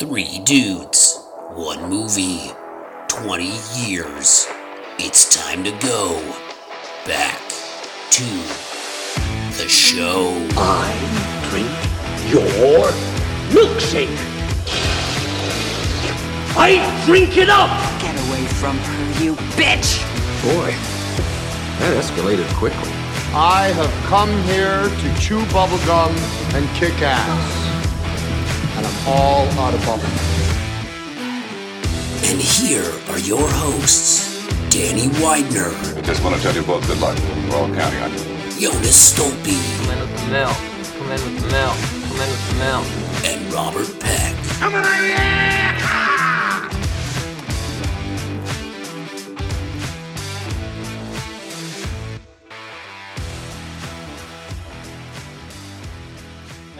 Three dudes, one movie, 20 years. It's time to go back to the show. I drink your milkshake. I drink it up. Get away from her, you bitch! Boy, that escalated quickly. I have come here to chew bubblegum and kick ass. And I'm all out of bubblegum. And here are your hosts, Danny Widener, I Just want to tell you both good luck. We're all counting on you. Jonas Stolpe, Come in with the milk. Come in with the milk. Come in with the milk. and Robert Peck.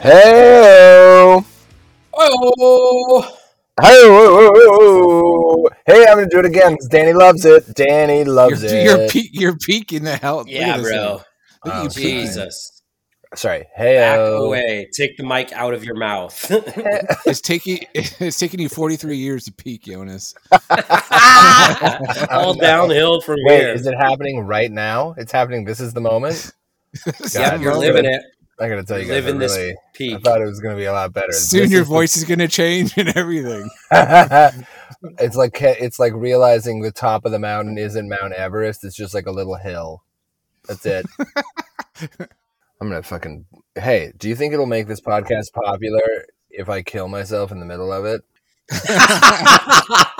Hey! Oh, Hey! Hey, hey, I'm gonna do it again because Danny loves it. Danny loves you're, it. you're, pe- you're peeking the hell. Yeah, bro. Look Oh, you. Jesus. Sorry. Hey. Back away. Take the mic out of your mouth. It's taking it's taking you 43 years to peak, Jonas. All downhill from Wait, here. is it happening right now? It's happening. This is the moment. yeah, you're living gonna- it. I gotta tell you guys, I Living this really, I thought it was gonna be a lot better. Soon This your is the- voice is going to change and everything. it's like it's like realizing the top of the mountain isn't Mount Everest. It's just like a little hill. That's it. I'm gonna fucking. Hey, do you think it'll make this podcast popular if I kill myself in the middle of it?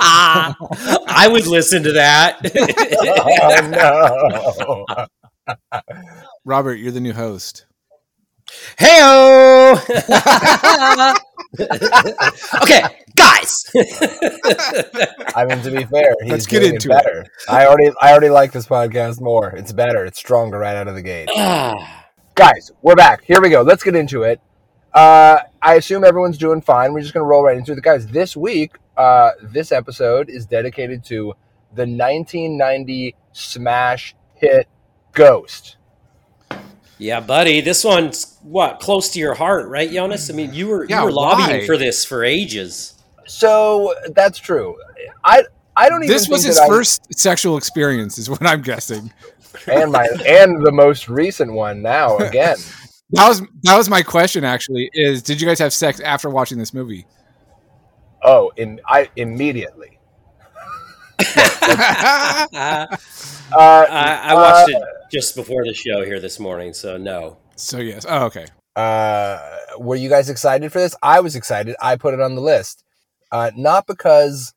I would listen to that. oh no! Robert, you're the new host. Heyo. okay, guys. I mean, to be fair, he's Let's get doing into it it. better. I already, I already like this podcast more. It's better. It's stronger right out of the gate. Ah, guys, we're back. Here we go. Let's get into it. Uh, I assume everyone's doing fine. We're just going to roll right into it. Guys, this week, uh, this episode is dedicated to the 1990 smash hit Ghost. Yeah, buddy. This one's what close to your heart, right, Jonas? I mean, you were Yeah, you were lobbying why? for this for ages. So that's true. I I don't even This was think his that I- first sexual experience, is what I'm guessing. and my and the most recent one now again. That was that was my question. Actually, is did you guys have sex after watching this movie? Oh, in I immediately. Uh, Uh, I, I watched it just before the show here this morning, so no. so yes. Oh, okay. uh, were you guys excited for this? I was excited. I put it on the list. Uh, not because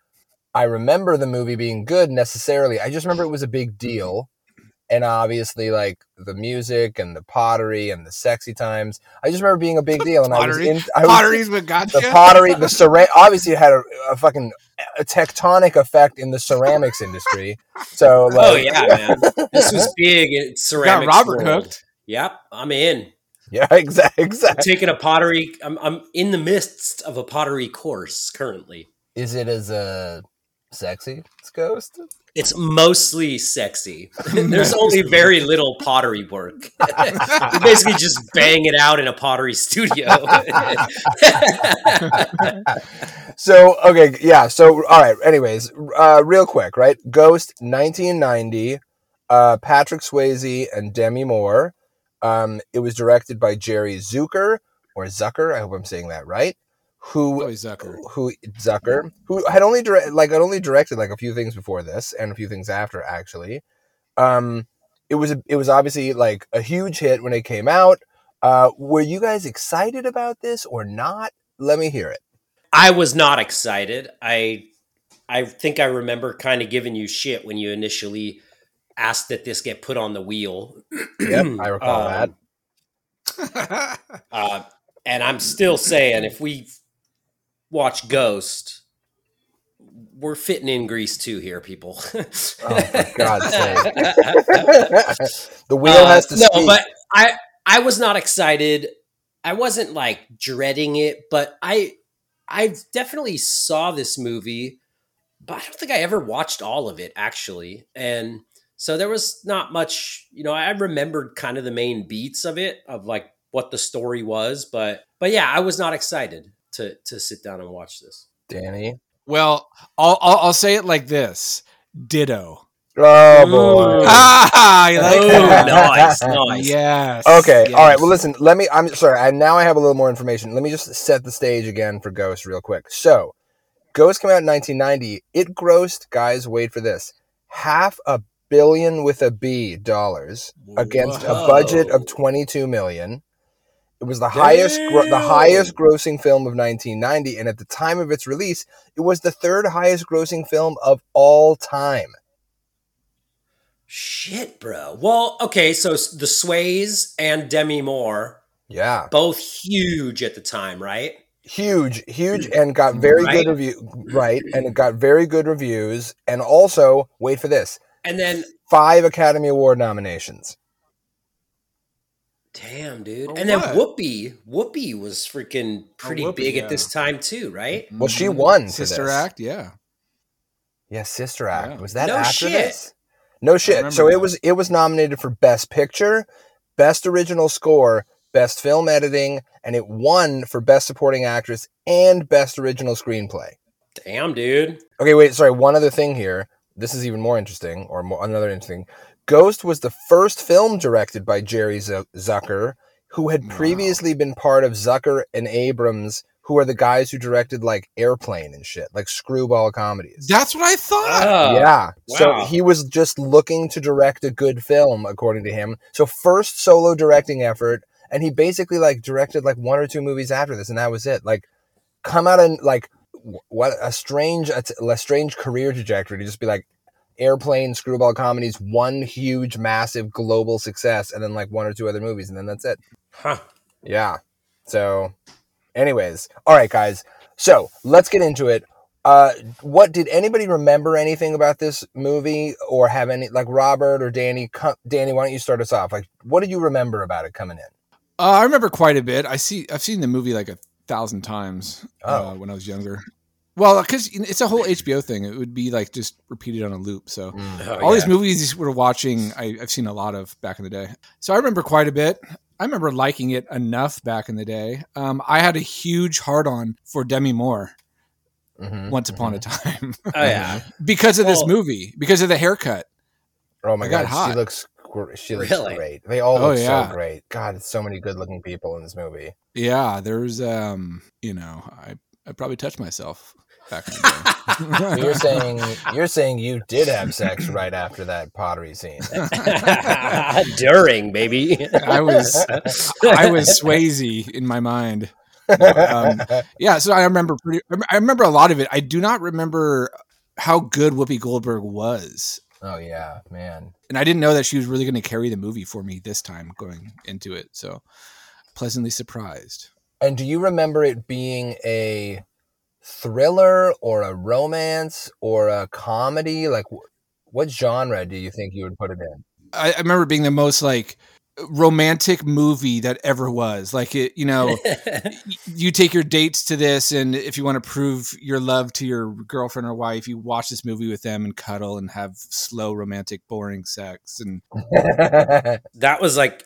I remember the movie being good necessarily. I just remember it was a big deal. And obviously, like the music and the pottery and the sexy times. I just remember being a big deal. And I was Pottery, in I was, pottery's what got the pottery, the ceramic. Obviously, it had a, a fucking a tectonic effect in the ceramics industry. So, like, Oh yeah, man. This was big in Got ceramics. Robert world. hooked. Yep, I'm in. yeah, exactly, I'm exactly. taking a pottery. I'm, I'm in the midst of a pottery course currently. Is it as uh, sexy as Ghost? It's mostly sexy. There's only very little pottery work. you basically just bang it out in a pottery studio. So okay, yeah. So all right. Anyways, uh, real quick, right? Ghost, 1990. Uh, Patrick Swayze and Demi Moore. Um, it was directed by Jerry Zucker or Zucker. I hope I'm saying that right. Who Chloe Zucker. who Zucker, who had only direct, like had only directed like a few things before this and a few things after actually. Um, it was a, it was obviously like a huge hit when it came out. Uh, were you guys excited about this or not? Let me hear it. I was not excited. I I think I remember kind of giving you shit when you initially asked that this get put on the wheel. Yep, I recall that. Um, Uh, and I'm still saying if we watch Ghost, we're fitting in Grease too here, people. Oh, for God's sake. the wheel Uh, has to no, speak. but I I was not excited. I wasn't like dreading it, but I I definitely saw this movie, but I don't think I ever watched all of it actually. And so there was not much, you know, I remembered kind of the main beats of it of like what the story was, but but yeah, I was not excited to to sit down and watch this. Danny. Well, I'll, I'll I'll say it like this: Ditto. Oh boy. Ah, you like Oh, that? nice, nice. Yes. Okay. All right. Well, listen. Let me. I'm sorry. I now I have a little more information. Let me just set the stage again for Ghost real quick. So, Ghost came out in 1990. It grossed, guys. Wait for this. Half a billion with a B dollars against a budget of 22 million. It was the highest, gro- the highest grossing film of 1990, and at the time of its release, it was the third highest grossing film of all time. Shit, bro. Well, okay, so the Swayze and Demi Moore, Yeah. both huge at the time, right? huge huge and got mm, very Right. good review right and it got very good reviews and also wait for this And then, five academy award nominations damn, dude. For and then? Whoopi, Whoopi was freaking oh, pretty Whoopi, big yeah. at this time too, right? Mm-hmm. well she won Sister this. Act. Yeah. yeah sister act Yeah. was that No after shit. this no shit remember so it was it was nominated for best picture best original score best film editing and it won for best supporting actress and best original screenplay Damn, dude. Okay, wait, sorry. One other thing here. This is even more interesting, or more, another interesting. Ghost was the first film directed by Jerry Z- Zucker, who had Wow. previously been part of Zucker and Abrahams, who are the guys who directed like Airplane and shit, like screwball comedies. That's what I thought. Ah, yeah. So he was just looking to direct a good film, according to him. So first solo directing effort, and he basically like directed like one or two movies after this, and that was it. Like, come out and like what a strange, a, t- a strange career trajectory to just be like airplane screwball comedies, one huge, massive global success, and then like one or two other movies, and then that's it. Huh. Yeah. So, anyways, all right, guys. So let's get into it. Uh, what did anybody remember anything about this movie, or have any like Robert or Danny? Co- Danny, why don't you start us off? Like, what did you remember about it coming in? Uh, I remember quite a bit. I see. I've seen the movie like a thousand times Oh. uh, when I was younger. Well, because it's a whole HBO thing. It would be like just repeated on a loop. So Oh, all these movies we're watching, I, I've seen a lot of back in the day. So I remember quite a bit. I remember liking it enough back in the day. Um, I had a huge hard on for Demi Moore Mhm, once upon mhm. a time Oh, yeah. because of this movie, because of the haircut. Oh my I god, hot. she looks gr- she looks Really? great. They all Oh, look yeah. so great. God, so many good-looking people in this movie. Yeah, there's um, you know, I I probably touched myself back in the So you're saying you're saying you did have sex right after that pottery scene. During, baby. I was I was Swayze in my mind. Um, yeah, so I remember pretty. I remember a lot of it. I do not remember how good Whoopi Goldberg was, oh yeah, man. and I didn't know that she was really going to carry the movie for me this time going into it. So pleasantly surprised. And do you remember it being a thriller or a romance or a comedy? Like, what genre do you think you would put it in? I, I remember being the most like romantic movie that ever was. Like it, you know, you take your dates to this, and if you want to prove your love to your girlfriend or wife, you watch this movie with them and cuddle and have slow, romantic, boring sex. And that was like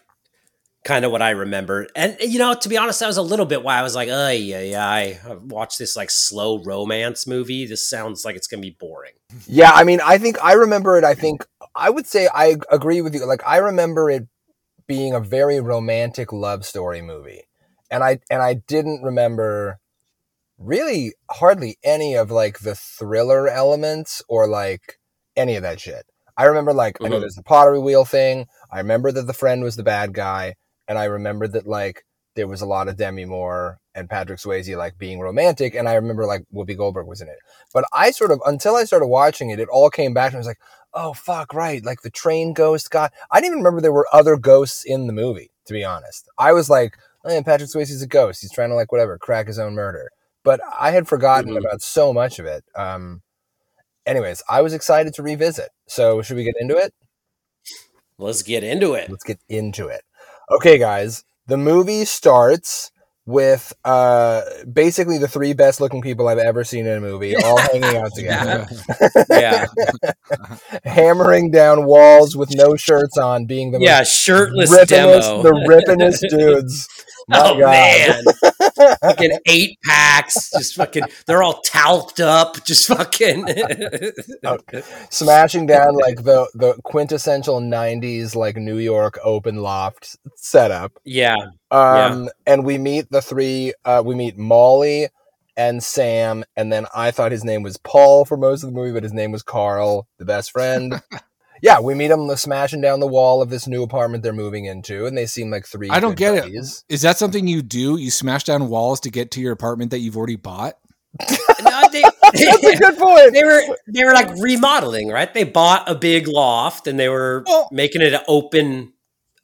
kind of what I remember. And you know, to be honest, that was a little bit why I was like, oh yeah, yeah. I watched this like slow romance movie. This sounds like it's gonna be boring. yeah, I mean, I think I remember it. I think I would say I agree with you. Like, I remember it being a very romantic love story movie, and I and I didn't remember really hardly any of like the thriller elements or like any of that shit. I remember like I know Mhm. there's the pottery wheel thing. I remember that the friend was the bad guy, and I remember that like there was a lot of Demi Moore and Patrick Swayze like being romantic, and I remember like Whoopi Goldberg was in it. But I sort of until I started watching it, it all came back and I was like, oh fuck, right, like the train ghost guy. I didn't even remember there were other ghosts in the movie. To be honest, I was like, oh, yeah, Patrick Swayze's a ghost. He's trying to like whatever crack his own murder. But I had forgotten Mhm. about so much of it. Um, anyways, I was excited to revisit. So should we get into it? Let's get into it. Let's get into it. Okay, guys. The movie starts with uh basically the three best looking people I've ever seen in a movie all hanging out together, Yeah, hammering down walls with no shirts on, being the yeah. most Shirtless rippinest, demo. the rippinest dudes. My oh God. man, fucking eight packs, just fucking. They're all talked up, just fucking. smashing down like the the quintessential 90s like New York open loft setup. yeah, Um and we meet the three uh we meet Molly and Sam and then I thought his name was Paul for most of the movie but his name was Carl, the best friend. yeah, we meet them smashing down the wall of this new apartment they're moving into and they seem like three I don't get it. buddies. Is that something you do? You smash down walls to get to your apartment that you've already bought? no, they, That's a good point. they were they were like remodeling, right? They bought a big loft and they were Well- making it an open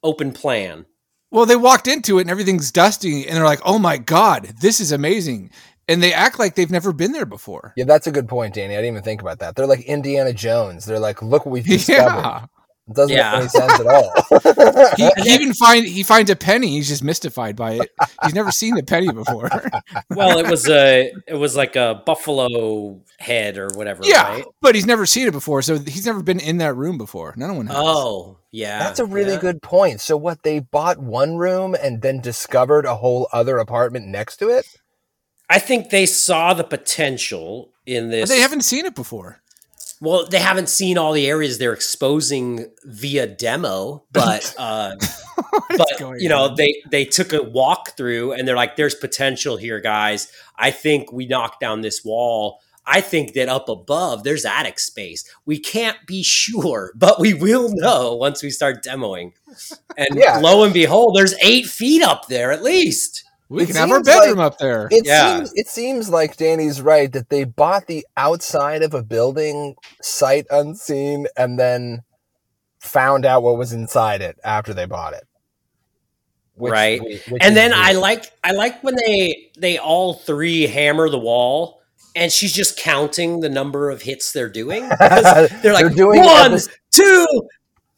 open plan. Well, they walked into it and everything's dusty, and they're like, "Oh my god, this is amazing!" And they act like they've never been there before. Yeah, that's a good point, Danny. I didn't even think about that. They're like Indiana Jones. They're like, look what we've discovered. Yeah, It doesn't Yeah. make any sense at all. he, he even find he finds a penny. He's just mystified by it. He's never seen a penny before. Well, it was a it was like a buffalo head or whatever, yeah, right? but he's never seen it before, so he's never been in that room before. None one has. Oh, yeah. That's a really yeah. good point. So what they bought one room and then discovered a whole other apartment next to it? I think they saw the potential in But this. they haven't seen it before. Well, they haven't seen all the areas they're exposing via demo, but uh, but you know on? they they took a walk through and they're like, "There's potential here, guys. I think we knock down this wall. I think that up above there's attic space. We can't be sure, but we will know once we start demoing." And Yeah. lo and behold, there's eight feet up there at least. We It can have our bedroom like- up there. It Yeah. seems it seems like Danny's right that they bought the outside of a building sight unseen and then found out what was inside it after they bought it. Which Right. we- which and is then I like I like when they they all three hammer the wall and she's just counting the number of hits they're doing. They're like They're doing one, epi- two,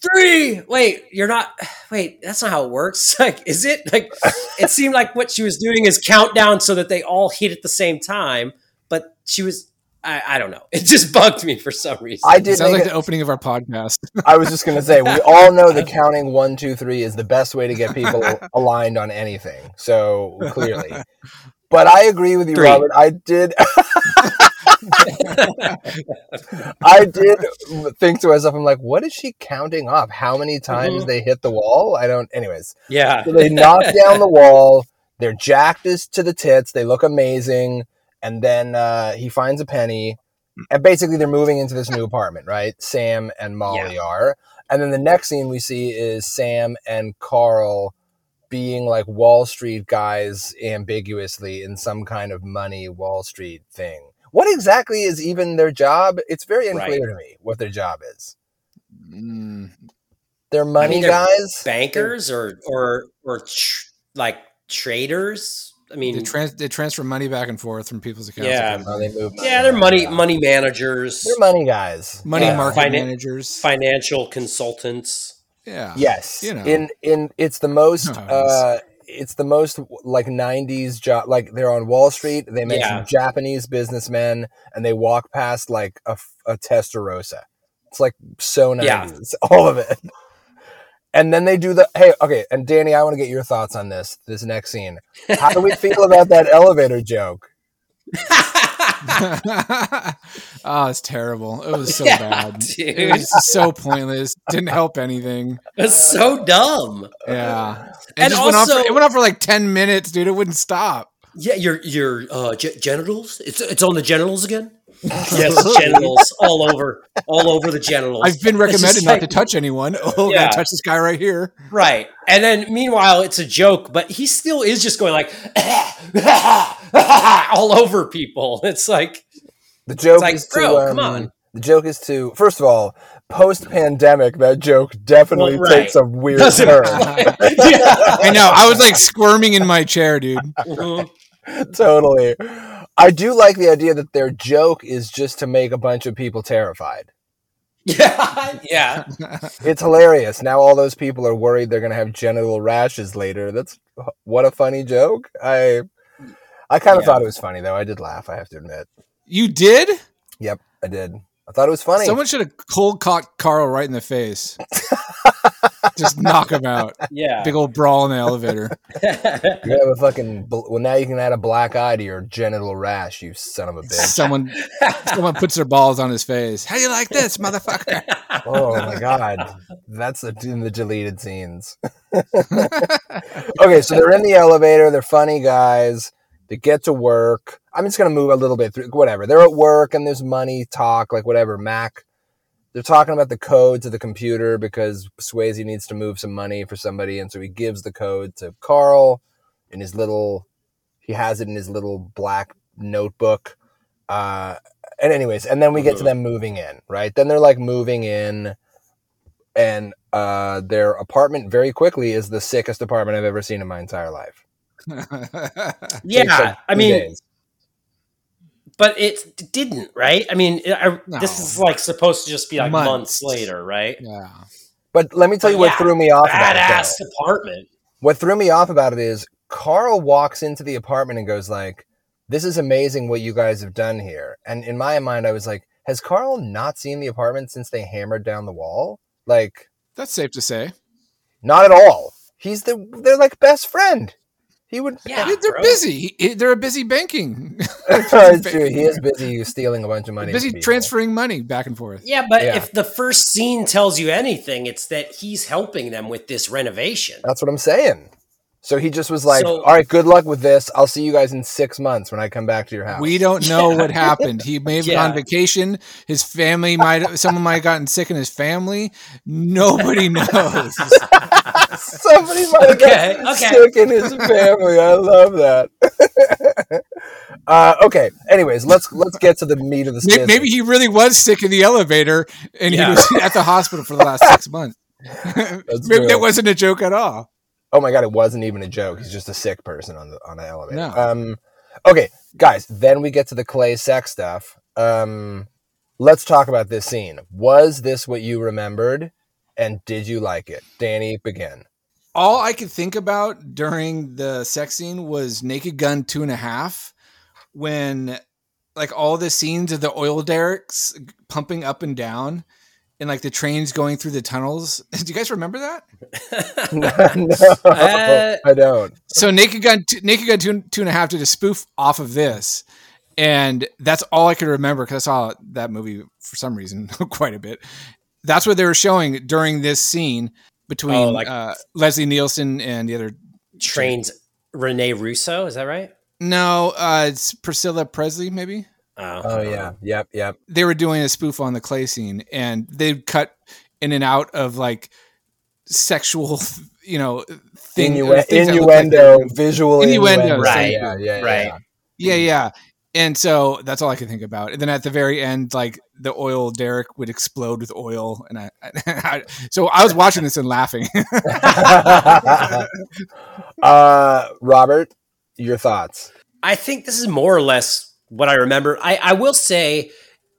three. Wait, you're not. Wait, that's not how it works. Like, is it like? It seemed like what she was doing is countdown so that they all hit at the same time. But she was. I, I don't know. It just bugged me for some reason. I It did sounds like it- the opening of our podcast. I was just gonna say we all know that counting one, two, three is the best way to get people aligned on anything. So clearly, but I agree with you, Three. Robert. I did. I did think to myself, I'm like, what is she counting off? How many times Mhm. they hit the wall? I don't. Anyways, yeah. so they knock down the wall. They're jacked as to the tits. They look amazing. And then uh, he finds a penny. And basically, they're moving into this new apartment, right? Sam and Molly are. And then the next scene we see is Sam and Carl being like Wall Street guys ambiguously in some kind of money Wall Street thing. What exactly is even their job? It's very unclear Right. to me what their job is. Mm, They're money mean, they're guys? Bankers or or or tr- like traders. I mean, they, trans- they transfer money back and forth from people's accounts. Yeah. Oh, they move yeah, they're money Yeah. money managers, They're money guys. Money Yeah. market Finan- managers. financial consultants. yeah. Yes, You know. in in it's the most Know how it is. uh, it's the most like '90s job. Like they're on Wall Street. They make Yeah. Japanese businessmen, and they walk past like a, a Testarossa. It's like so Yeah. '90s, all of it. And then they do the hey, okay. And Danny, I want to get your thoughts on this. This next scene. How do we feel about that elevator joke? oh, it's terrible. It was so Yeah, bad. dude. It was so pointless. Didn't help anything. It's so dumb. Yeah. It And just went also- for, it went on for like 10 minutes, dude. It wouldn't stop. Yeah, your your uh, ge- genitals. It's it's on the genitals again. yes, genitals all over, all over the genitals. I've been recommended not like- to touch anyone. Oh, Yeah. gotta touch this guy right here. Right, and then meanwhile, it's a joke, but he still is just going like all over people. It's like The joke like, is to um, come on. The joke is to first of all, post pandemic, that joke definitely Well, right. takes a weird Doesn't turn. I know. I was like squirming in my chair, dude. Mhm. totally. I do like the idea that their joke is just to make a bunch of people terrified. yeah, yeah. It's hilarious. Now all those people are worried they're going to have genital rashes later. That's what a funny joke. I I kind of Yeah. thought it was funny though. I did laugh, I have to admit. You did? Yep, I did. I thought it was funny. Someone should have cold caught Carl right in the face. Just knock him out. Yeah. Big old brawl in the elevator. You have a fucking bl- well. Now you can add a black eye to your genital rash. You son of a bitch. Someone, someone puts their balls on his face. How you like this, motherfucker? Oh my god, that's the, in the deleted scenes. okay, so they're in the elevator. They're funny guys. They get to work. I'm just gonna move a little bit through. Whatever. They're at work and there's money talk, like whatever. Mac. They're talking about the code to the computer because Swayze needs to move some money for somebody, and so he gives the code to Carl in his little. He has it in his little black notebook. Uh, and anyways, and then we get to them moving in, right? Then they're like moving in, and uh, their apartment very quickly is the sickest apartment I've ever seen in my entire life. Yeah. like, I mean, days. But it didn't, right? I mean, I, this is like supposed to just be like Months. months, later, right? yeah. but let me tell you what threw me off about it. Badass apartment. What threw me off about it is Carl walks into the apartment and goes like, "This is amazing what you guys have done here." And in my mind, I was like, "Has Carl not seen the apartment since they hammered down the wall?" Like, That's safe to say. not at all. He's the they're like best friend. He would. Yeah, they're bro. busy. He- They're a busy banking. it's true. He is busy stealing a bunch of money. busy from people. transferring money back and forth. Yeah, but Yeah. if the first scene tells you anything, it's that he's helping them with this renovation. That's what I'm saying. So he just was like, So- "All right, good luck with this. I'll see you guys in six months when I come back to your house." We don't know what happened. He may have Yeah. gone on vacation. His family might someone might have gotten sick in his family. Nobody knows. Somebody might have Okay, got okay. sick in his family. I love that. uh, okay. Anyways, let's let's get to the meat of the May- Maybe he really was sick in the elevator and Yeah. he was at the hospital for the last six months. That's Maybe true. that wasn't a joke at all. Oh my god, it wasn't even a joke. He's just a sick person on the on the elevator. No. Um, okay, guys. Then we get to the clay sex stuff. Um, let's talk about this scene. Was this what you remembered? And did you like it? Danny, begin. All I could think about during the sex scene was Naked Gun two and a half, when like all the scenes of the oil derricks pumping up and down, and like the trains going through the tunnels. Do you guys remember that? no, Uh, I don't. So Naked Gun, two, Naked Gun two, two and a half did a spoof off of this, and that's all I could remember because I saw that movie for some reason quite a bit. That's what they were showing during this scene between Oh, like- uh, Leslie Nielsen and the other. Trains Rene Russo, is that right? No, uh, it's Priscilla Presley. Maybe Oh yeah, yep, yep. they were doing a spoof on the clay scene, and they'd cut in and out of like sexual, you know, thing, Innue- things that looked like innuendo, visual Innuendo, innuendo. right, Yeah, yeah, right. yeah. Yeah, yeah. And so that's all I could think about. And then at the very end, like the oil derrick would explode with oil, and I, I so I was watching this and laughing. uh, Robert, your thoughts? I think this is more or less what I remember. I, I will say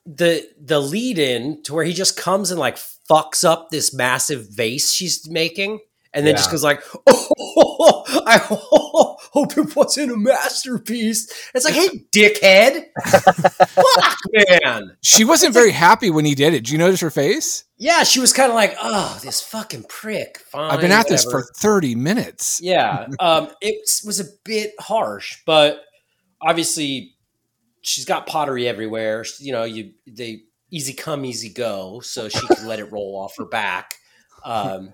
the the lead in to where he just comes and like fucks up this massive vase she's making, and then just goes like, "Oh, I hope it wasn't a masterpiece." It's like, "Hey, dickhead, fuck, man." she wasn't very happy when he did it. Do you notice her face? Yeah, she was kind of like, "Oh, this fucking prick." Fine, I've been at this for thirty minutes. yeah um it was a bit harsh but obviously she's got pottery everywhere you know you they easy come easy go so she could let it roll off her back um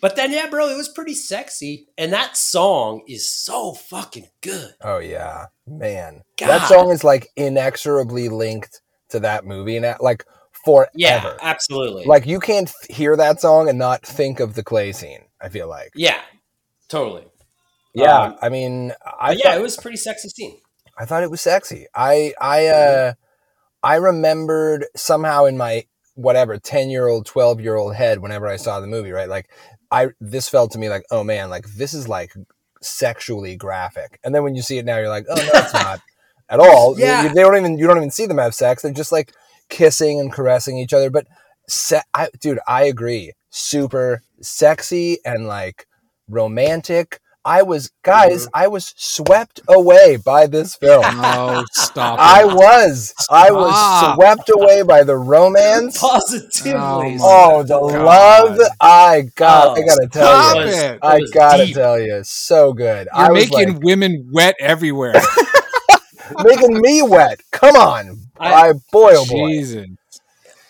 but then yeah bro it was pretty sexy and that song is so fucking good Oh yeah, man. God. That song is like inexorably linked to that movie, and like forever. yeah absolutely Like you can't hear that song and not think of the clay scene. I feel like. yeah totally Yeah, Um, I mean, I yeah thought, it was a pretty sexy scene I thought it was sexy. I I uh I remembered somehow in my whatever 10 year old 12 year old head whenever I saw the movie, right? Like I this felt to me like, oh man, like this is like sexually graphic. And then when you see it now, you're like, oh no, it's not at all. You- Yeah. you- they don't even you don't even see them have sex. They're just like kissing and caressing each other. But se- I, dude, I agree. Super sexy and like romantic. I was guys, mm-hmm. I was swept away by this film. Oh, stop! I it. was. I was swept away by the romance. Positively. Oh, Oh, the God. love! I got. I Oh, gotta tell you, was- it. I was gotta deep. tell you, so good. You're I was making like, women wet everywhere. making me wet. Come on, I- I, boy, oh boy. Jesus.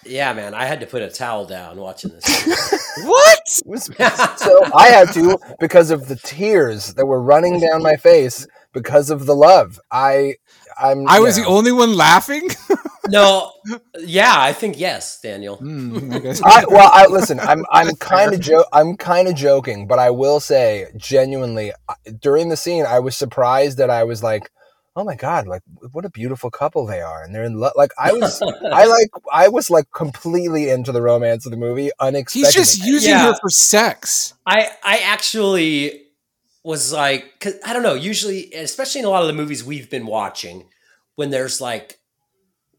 Yeah, man. I had to put a towel down watching this. What? So I had to because of the tears that were running down my face because of the love. I, I'm. I was you the only one laughing. no. Yeah, I think yes, Daniel. Hmm, I. I, well, I listen. I'm I'm kind of jo- I'm kind of joking, but I will say genuinely during the scene, I was surprised that I was like, "Oh my god! Like, what a beautiful couple they are!" And they're in love. Like, I was, I like, I was like completely into the romance of the movie, unexpectedly. He's just using Yeah. her for sex. I I actually was like, cause I don't know. Usually, especially in a lot of the movies we've been watching, when there's like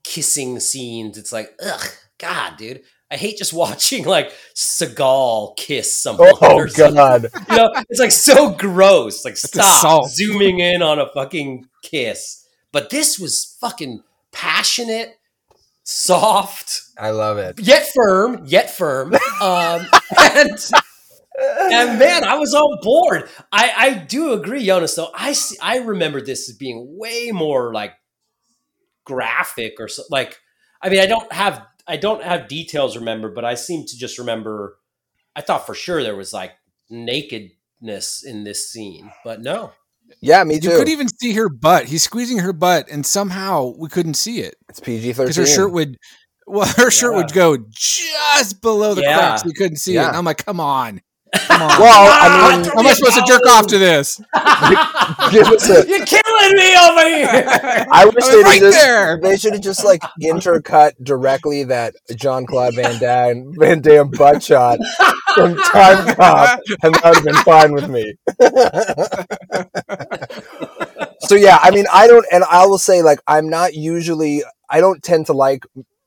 kissing scenes, it's like, ugh, God, dude. I hate just watching like Seagal kiss someone. oh or god! You know, it's like so gross. Like stop zooming in on a fucking kiss. But this was fucking passionate, soft, I love it. yet firm, yet firm. Um, and and man, I was on board. I I do agree, Jonas. Though I see, I remember this as being way more like graphic or so, like. I mean, I don't have I don't have details remembered, but I seem to just remember. I thought for sure there was like nakedness in this scene, but no. Yeah, me too. You couldn't even see her butt. He's squeezing her butt, and somehow we couldn't see it it's PG thirteen because her shirt would. Well, her shirt would go just below the Yeah. cracks. We couldn't see it. And I'm like, come on, come on. Well, I mean, How am I supposed to jerk off to this? a. You're killing me over here. I wish I they'd right just, there. they should have just like intercut directly that Jean Claude Van Damme Van Damme butt shot from Timecop, and that would have been fine with me. so yeah, I mean, I don't, and I will say, like, I'm not usually, I don't tend to like.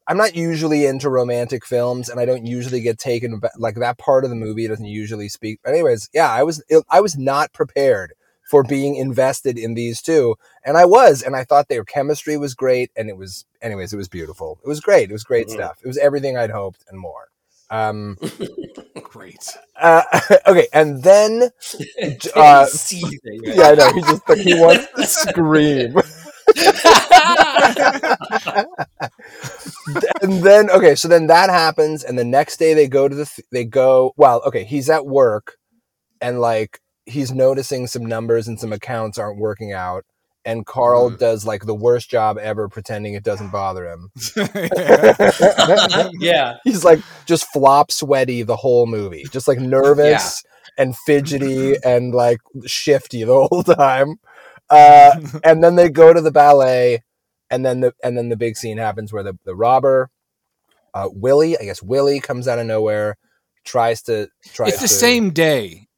I'm not usually into romantic films, and I don't usually get taken like that part of the movie doesn't usually speak. But anyways, yeah, I was I was not prepared for being invested in these two, and I was, and I thought their chemistry was great, and it was, anyways, it was beautiful. It was great. It was great Mhm. stuff. It was everything I'd hoped and more. Um, Great. uh, okay, and then uh, seething, right? yeah, I know he just like, he wants to scream. And then okay, so then that happens, and the next day they go to the th- they go. Well, okay, he's at work, and like he's noticing some numbers and some accounts aren't working out, and Carl does like the worst job ever, pretending it doesn't bother him. yeah. he's like just flop sweaty the whole movie, just like nervous and fidgety and like shifty the whole time. Uh, and then they go to the ballet, and then the and then the big scene happens where the the robber, uh, Willie, I guess Willie comes out of nowhere, tries to tries. it's the to- same day.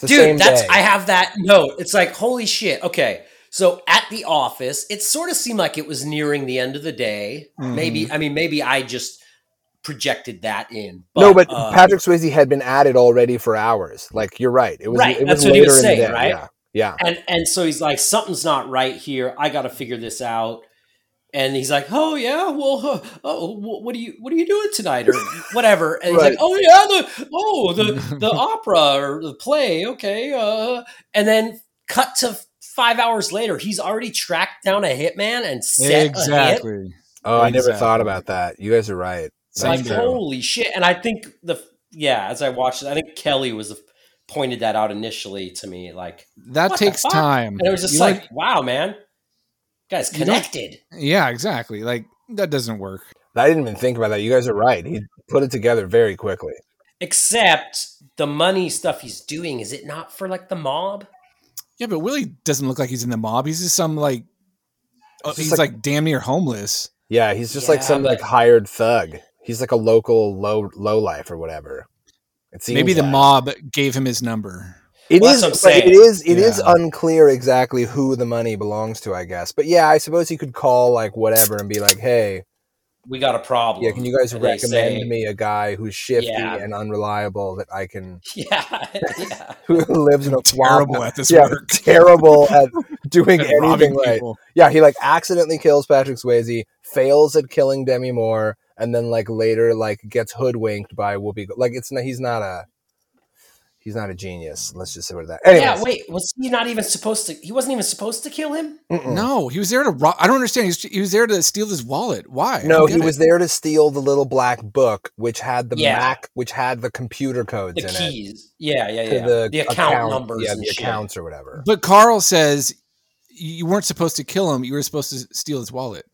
the Dude, same that's day. I have that note. It's like holy shit. Okay. So at the office, it sort of seemed like it was nearing the end of the day. Maybe I mean maybe I just projected that in. no, but uh, Patrick Swayze had been at it already for hours. Like you're right. It was Right, it was that's what he later was in saying, the day. right? Yeah, yeah. and and so he's like something's not right here. I got to figure this out. And he's like, "Oh yeah, well, huh, oh, what are you, what are you doing tonight, or whatever?" And he's Right. like, "Oh yeah, the, oh the, the opera or the play, okay." Uh, and then cut to five hours later, he's already tracked down a hitman and set a hit. Exactly. Oh, I never thought about that. You guys are right. Same like true. holy shit and i think the yeah as i watched it i think kelly was the, pointed that out initially to me like That takes time. and it was just You like wow man guys connected yeah, exactly. Like that doesn't work. I didn't even think about that. You guys are right. He put it together very quickly. except the money stuff he's doing is it not for like the mob Yeah, but Willie doesn't look like he's in the mob. He's just some like, oh, He's just he's like- like, damn near homeless. Yeah, he's just like some but- like hired thug. He's like a local low low life or whatever. It seems Maybe the like. mob gave him his number. It Well, is, that's what I'm but it saying. is, it is unclear exactly who the money belongs to. I guess, but yeah, I suppose he could call like whatever and be like, "Hey, we got a problem. Yeah, can you guys And recommend say- me a guy who's shifty Yeah. and unreliable that I can Yeah, yeah. who lives in a Terrible swamp? at this yeah, work. terrible at doing And anything right. people. Yeah, he like accidentally kills Patrick Swayze, fails at killing Demi Moore, and then like later like gets hoodwinked by Whoopi. Like it's not he's not a he's not a genius. Let's just say what that. Anyways, Yeah, wait, was he not even supposed to? He wasn't even supposed to kill him. mm-mm. No, he was there to rob. I don't understand. He was, he was there to steal his wallet. Why? No, he get was there to steal the little black book, which had the Yeah. Mac, which had the computer codes The in it keys. Yeah, yeah, yeah. the, The, account, numbers yeah, and the shit. accounts or whatever. But Carl says you weren't supposed to kill him. You were supposed to steal his wallet.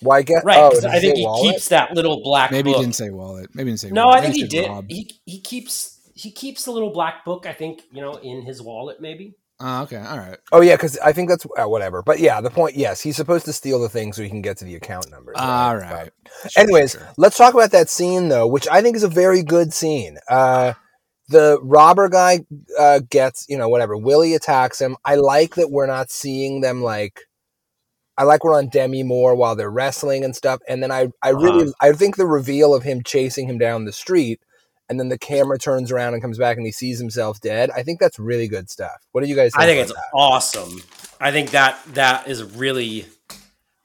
Why get Right, Oh, 'cause did I think he wallet? keeps that little black Maybe book. he didn't say wallet. Maybe he didn't say wallet. no, wallet. I think he said did. rob. He he keeps he keeps the little black book. I think you know in his wallet, maybe. Oh, okay, all right. Oh yeah, because I think that's uh, whatever. But yeah, the point. Yes, he's supposed to steal the thing so he can get to the account numbers. All But- right. Sure, Anyways, sure, sure. let's talk about that scene though, which I think is a very good scene. Uh, the robber guy uh, gets, you know, whatever. Willie attacks him. I like that we're not seeing them like. I like we're on Demi Moore while they're wrestling and stuff, and then I, I really, I think the reveal of him chasing him down the street, and then the camera turns around and comes back and he sees himself dead. I think that's really good stuff. What do you guys? think I think it's that? awesome. I think that that is really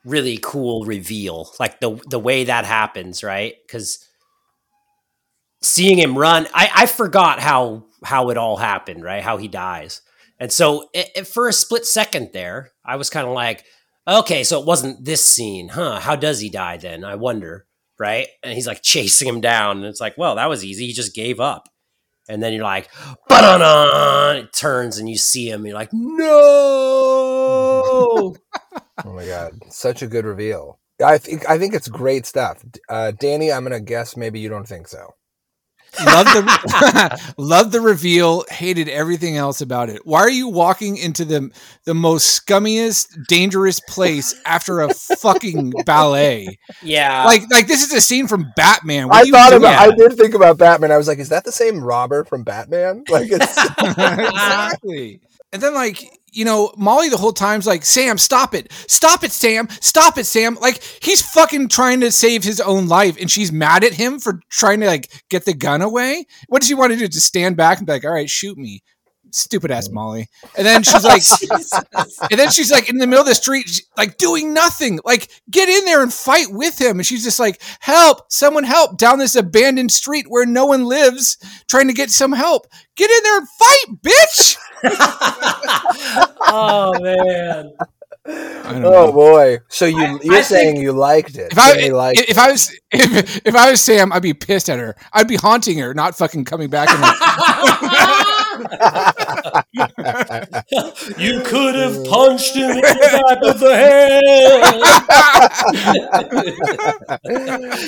really cool reveal. Like the the way that happens, right? Because seeing him run, I I forgot how how it all happened, right? How he dies, and so it, it- for a split second there, I was kind of like, okay, so it wasn't this scene, huh? How does he die then? I wonder, right? And he's like chasing him down, and it's like, well, that was easy. He just gave up. And then you're like, ba It turns and you see him. You're like, no. Oh my god, such a good reveal. I think I think it's great stuff. Uh, Danny, I'm gonna guess maybe you don't think so. Love the love the reveal. Hated everything else about it. Why are you walking into the the most scummiest, dangerous place after a fucking ballet? yeah. Like like this is a scene from Batman. What I you thought doing? about. I did think about Batman. I was like, is that the same robber from Batman? Like, it's exactly. And then like you know Molly the whole time's like Sam stop it. Stop it Sam. Stop it Sam. Like he's fucking trying to save his own life and she's mad at him for trying to like get the gun away. What does she want to do? Just stand back and be like all right shoot me stupid ass oh. Molly and then she's like and then she's like in the middle of the street like doing nothing like get in there and fight with him and she's just like help someone help down this abandoned street where no one lives trying to get some help get in there and fight bitch oh man. Oh know. boy. So you I- you're I saying think- you liked it? If I Danny liked if I was if, if I was Sam, I'd be pissed at her. I'd be haunting her, not fucking coming back. And you could have punched him in the back of the head.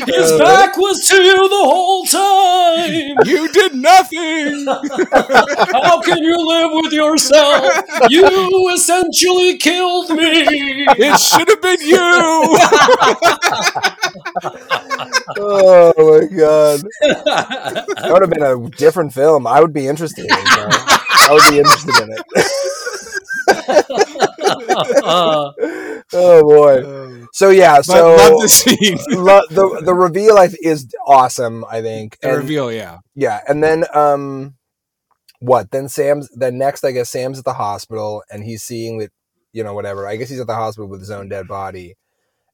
His back was to you the whole time. you did nothing. How can you live with yourself? You essentially killed me. It should have been you. oh my god, that would have been a different film. I would be interested in I would be interested in it. Oh boy. So yeah. But So love the scene. lo- the the reveal I th- is awesome. I think. The And- reveal, yeah. Yeah, and then um, what? Then Sam's. Then next, I guess Sam's at the hospital, and he's seeing that, you know, whatever. I guess he's at the hospital with his own dead body,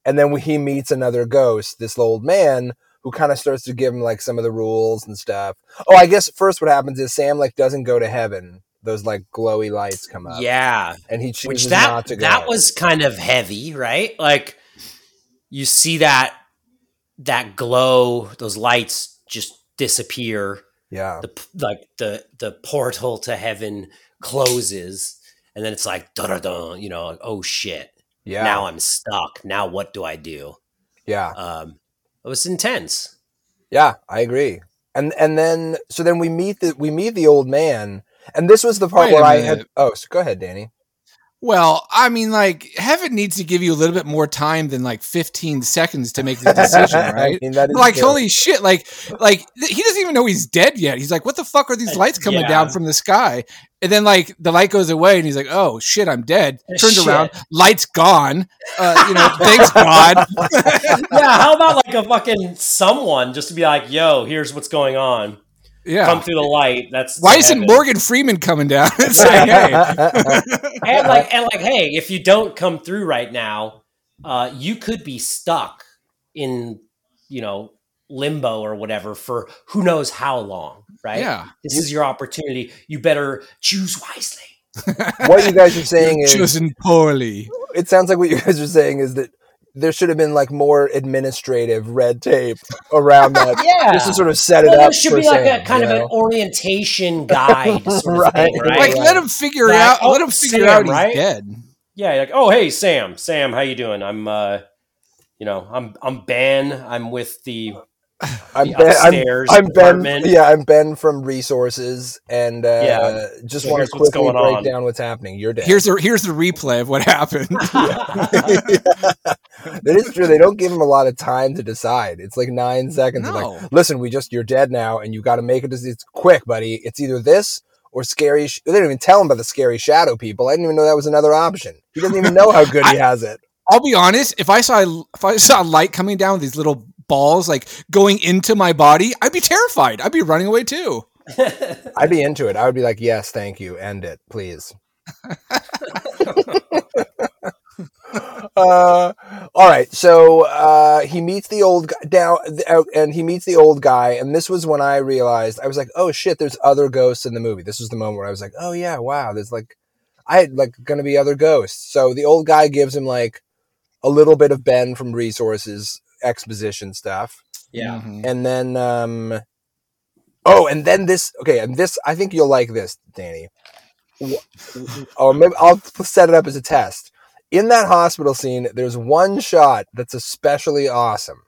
and then he meets another ghost, this old man who kind of starts to give him like some of the rules and stuff. Oh, I guess first what happens is Sam like doesn't go to heaven. Those like glowy lights come up, yeah, and he chooses which not that to go. that was kind of heavy, right? Like you see that that glow, those lights just disappear. yeah, The like the the portal to heaven closes, and then it's like da da da. You know, like, oh shit! yeah, Now I'm stuck. Now what do I do? yeah. Um, it was intense. Yeah, I agree. And and then so then we meet the we meet the old man, and this was the part Wait where I had. Oh, so go ahead, Danny. Well, I mean, like heaven needs to give you a little bit more time than like 15 seconds to make the decision, I right? mean, like true. holy shit! Like, like th- he doesn't even know he's dead yet. He's like, "What the fuck are these lights coming yeah. down from the sky?" And then like the light goes away, and he's like, "Oh shit, I'm dead." Turns Shit. around, light's gone. Uh, you know, thanks God. yeah, how about like a fucking someone just to be like, "Yo, here's what's going on. Yeah. Come through the light." That's Why isn't heaven. Morgan Freeman coming down and saying, "Hey"? and like and like, hey, if you don't come through right now, uh, you could be stuck in you know limbo or whatever for who knows how long. Right? Yeah. This is your opportunity. You better choose wisely. what you guys are saying is Chosen poorly. it sounds like what you guys are saying is that there should have been like more administrative red tape around that Yeah. just to sort of set it up there should for be like Sam, a kind you of an orientation guide Right. thing, right? Like, let him figure Right. out. Oh, let him figure Sam, out he's right? dead. Yeah, like, oh hey Sam, Sam, how you doing? I'm uh you know, I'm I'm Ben. I'm with the I'm Ben, I'm, I'm Ben. Yeah, I'm Ben from Resources, and uh, Yeah. just So want to quickly going break on. down what's happening. You're dead. Here's the here's the replay of what happened. that is true. They don't give him a lot of time to decide. It's like nine seconds. No. Like, listen, we just you're dead now, and you got to make it. It's quick, buddy. It's either this or scary. Sh- they didn't even tell him about the scary shadow people. I didn't even know that was another option. He doesn't even know how good he has it. I'll be honest. If I saw if I saw light coming down with these little balls like going into my body, I'd be terrified. I'd be running away too. I'd be into it. I would be like, yes, thank you. End it, please. uh, all right. So uh, he meets the old guy down, uh, and he meets the old guy. And this was when I realized I was like, oh shit, there's other ghosts in the movie. This was the moment where I was like, oh yeah, wow, there's like, I had like gonna be other ghosts. So the old guy gives him like a little bit of Ben from Resources exposition stuff. Yeah. Mhm. and then um oh and then this okay and this i think you'll like this danny. Wh- or maybe i'll set it up as a test. In that hospital scene there's one shot that's especially awesome.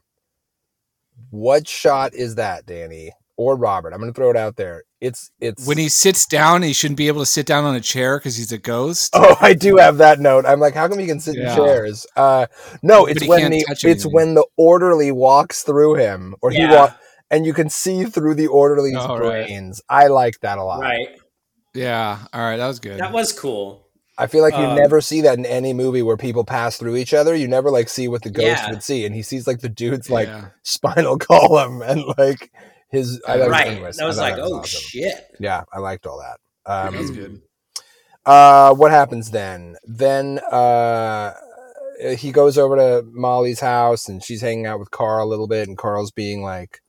What shot is that danny or robert i'm gonna throw it out there it's it's When he sits down, he shouldn't be able to sit down on a chair because he's a ghost. Oh, I do have that note. I'm like, how come you can sit Yeah. in chairs? Uh, no, But it's when can't the it's anything. when the orderly walks through him, or he Yeah. walk, and you can see through the orderly's Oh, right. brains. I like that a lot. Right. Yeah. All right. That was good. That was cool. I feel like you Um, never see that in any movie where people pass through each other. You never like see what the ghost Yeah. would see, and he sees like the dude's like Yeah. spinal column and like his. I thought- right. anyways, that I was thought like, that was oh awesome. shit. Yeah, I liked all that. Um, That was good. Uh, what happens then? Then uh, he goes over to Molly's house and she's hanging out with Carl a little bit, and Carl's being like,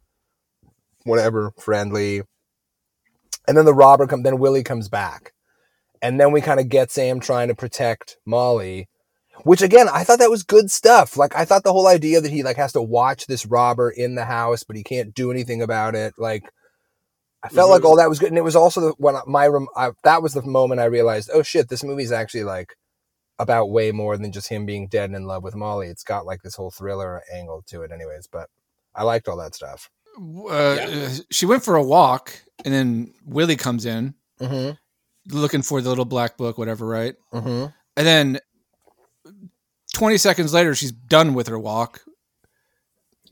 whatever, friendly. And then the robber comes. Then Willie comes back, and then we kind of get Sam trying to protect Molly. Which again, I thought that was good stuff. Like I thought the whole idea that he like has to watch this robber in the house, but he can't do anything about it. Like I felt like all that was good, and it was also the, when my rem- I, that was the moment I realized, oh shit, this movie's actually like about way more than just him being dead and in love with Molly. It's got like this whole thriller angle to it, anyways. But I liked all that stuff. Uh, uh, She went for a walk, and then Willie comes in Mm-hmm. looking for the little black book, whatever, right? Mm-hmm. And then 20 seconds later, she's done with her walk.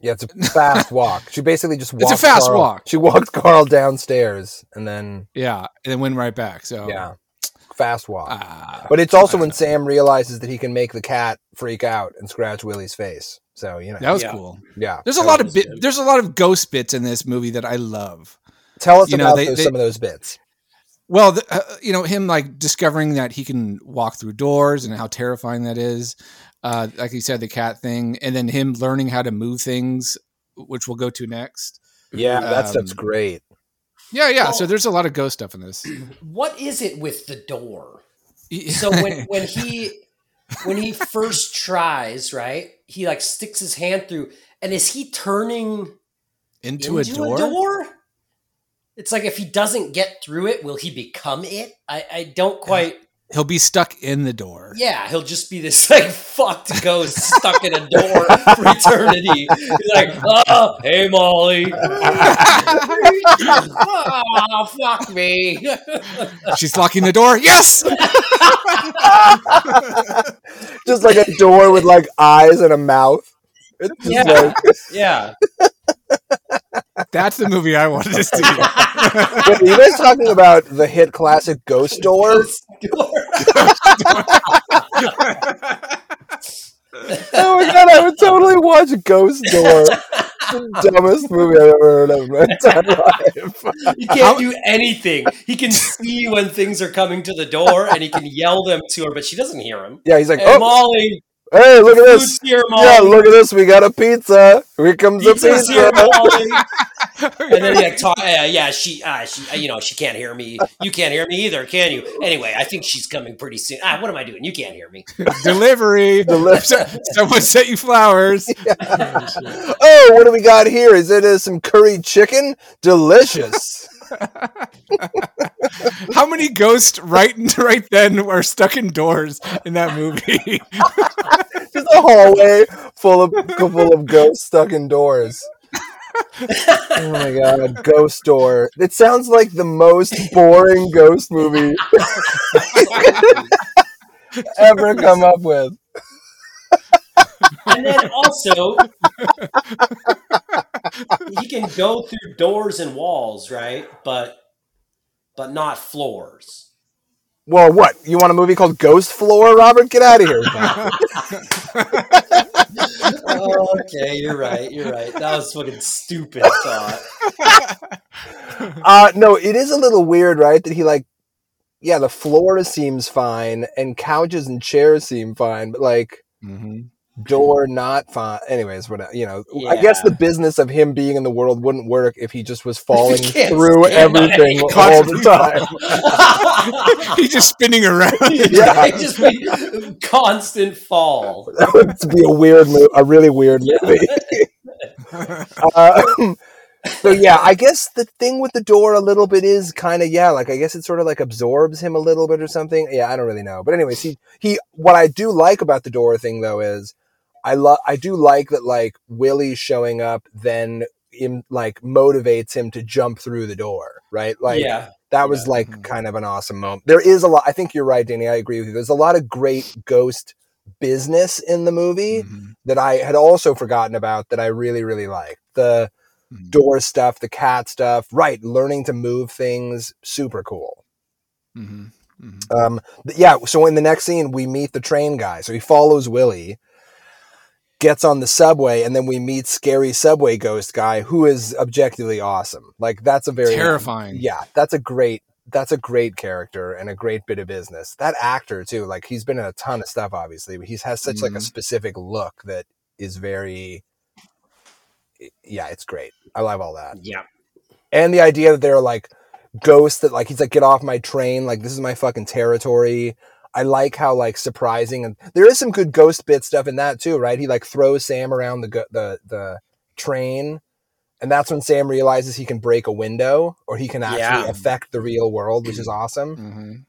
Yeah, it's a fast walk. She basically just walked It's a fast Carl- walk. She walked Carl downstairs and then Yeah. And then went right back. So, yeah, fast walk. Ah. but it's also when Sam realizes that he can make the cat freak out and scratch Willie's face. So you know, that was Yeah. cool. yeah. There's a lot of bit, good. there's a lot of ghost bits in this movie that I love. Tell us you know, about they- those, they- some of those bits. Well, the, uh, you know, him like discovering that he can walk through doors and how terrifying that is. Uh, like you said, the cat thing, and then him learning how to move things, which we'll go to next. Yeah, that stuff's Um, great. Yeah, yeah. so there's a lot of ghost stuff in this. What is it with the door? So when when he when he first tries, right? He like sticks his hand through, and is he turning into, into a door, It's like if he doesn't get through it, will he become it? I, I don't quite. He'll be stuck in the door. Yeah, he'll just be this like fucked ghost stuck in a door for eternity. He's like, oh, hey Molly. oh, fuck me. She's locking the door. Yes. Just like a door with like eyes and a mouth. It's just Yeah. like- Yeah. That's the movie I wanted to see. Wait, are you guys talking about the hit classic Ghost Door? Oh my god, I would totally watch Ghost Door. the dumbest movie I've ever heard of in my entire life. He can't do anything. He can see when things are coming to the door and he can yell them to her, but she doesn't hear him. Yeah, he's like, Hey, oh, Molly, hey, look at this. here, Yeah, look at this. We got a pizza. Here comes the Pizza's here, pizza. Molly. and then he like talk. Uh, yeah, she, uh, she, uh, you know, she can't hear me. You can't hear me either, can you? Anyway, I think she's coming pretty soon. Ah, what am I doing? You can't hear me. Delivery. Deli- Someone sent you flowers. oh, what do we got here? Is it uh, some curry chicken? Delicious. How many ghosts right right then are stuck indoors in that movie? Just a hallway full of full of ghosts stuck indoors. oh my god, Ghost Door. It sounds like the most boring ghost movie ever come up with. And then also, he can go through doors and walls, right? But, but not floors. Well, what? You want a movie called Ghost Floor, Robert? Get out of here. Oh, okay, you're right. You're right. That was fucking stupid thought. Uh no, it is a little weird, right? That he like yeah, the floor seems fine and couches and chairs seem fine, but like door not fine. Anyways, what you know, I guess the business of him being in the world wouldn't work if he just was falling through everything all the time. He's just spinning around. Yeah. It'd just be constant fall. That would be a weird move, a really weird movie. um, so yeah, I guess the thing with the door a little bit is kind of yeah, like I guess it sort of like absorbs him a little bit or something. Yeah, I don't really know, but anyways, he he. What I do like about the door thing though is I love I do like that like Willie showing up then like motivates him to jump through the door, right? Like yeah. that was like kind of an awesome moment. There is a lot. I think you're right, Danny. I agree with you. There's a lot of great ghost business in the movie Mhm. that I had also forgotten about that I really, really liked. The Mhm. door stuff, the cat stuff, right? Learning to move things, super cool. Mhm. Mhm. Um, yeah. So in the next scene, we meet the train guy. So he follows Willie, gets on the subway, and then we meet scary subway ghost guy, who is objectively awesome. Like that's a very Terrifying. yeah, that's a great that's a great character and a great bit of business. That actor too, like he's been in a ton of stuff, obviously, but he has such like a Mhm. specific look that is very yeah, it's great. I love all that. Yeah. And the idea that they're like ghosts that like he's like, get off my train, like this is my fucking territory. I like how like surprising and there is some good ghost bit stuff in that too, right? He like throws Sam around the the the train, and that's when Sam realizes he can break a window or he can actually Yeah. affect the real world, which is awesome. Mhm.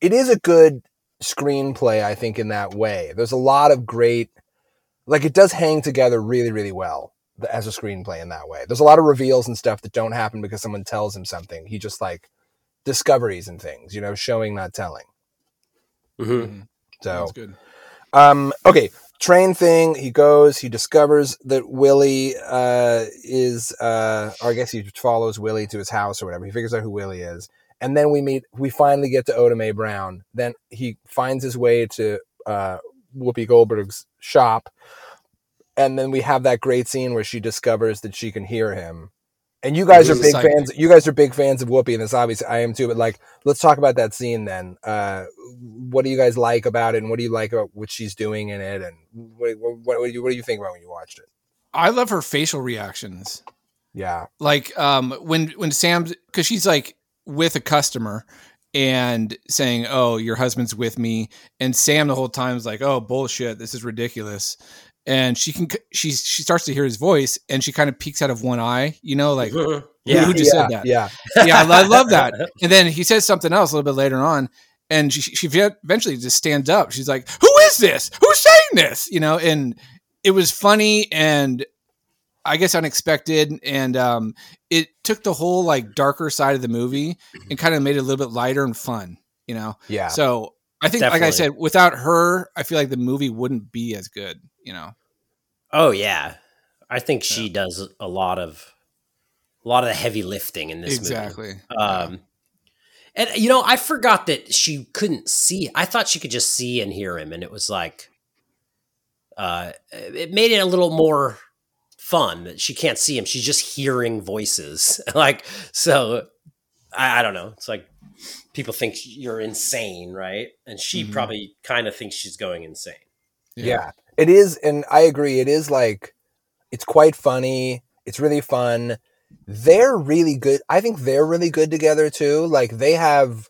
It is a good screenplay, I think, in that way. There's a lot of great, like it does hang together really, really well as a screenplay in that way. There's a lot of reveals and stuff that don't happen because someone tells him something. He just like discoveries and things, you know, showing not telling. Mhm. So That's good. um, okay, train thing. He goes. He discovers that Willie uh, is, uh, or I guess he follows Willie to his house or whatever. He figures out who Willie is, and then we meet. We finally get to Oda Mae Brown. Then he finds his way to uh, Whoopi Goldberg's shop, and then we have that great scene where she discovers that she can hear him. And you guys are big fans. You guys are big fans of Whoopi, and this obviously I am too. But like, let's talk about that scene then. Uh, what do you guys like about it, and what do you like about what she's doing in it, and what what, what, do, you, what do you think about when you watched it? I love her facial reactions. Yeah, like um when when Sam's because she's like with a customer and saying, "Oh, your husband's with me," and Sam the whole time is like, "Oh, bullshit, this is ridiculous." And she can she she starts to hear his voice, and she kind of peeks out of one eye, you know, like Mhm. who Yeah. just yeah, said that? yeah, yeah, I, I love that. And then he says something else a little bit later on, and she, she eventually just stands up. She's like, "Who is this? Who's saying this?" You know, and it was funny and I guess unexpected, and um, it took the whole like darker side of the movie and kind of made it a little bit lighter and fun. You know, Yeah. So I think, like I said, without her, I feel like the movie wouldn't be as good. You know, Oh yeah, I think she does a lot of a lot of the heavy lifting in this movie. exactly. Um, and you know, I forgot that she couldn't see. I thought she could just see and hear him, and it was like, uh, it made it a little more fun that she can't see him. She's just hearing voices. like, so I, I don't know. It's like people think you're insane, right? And she Mhm. probably kind of thinks she's going insane. Yeah. It is, and I agree. It is like it's quite funny. It's really fun. They're really good. I think they're really good together too. Like they have,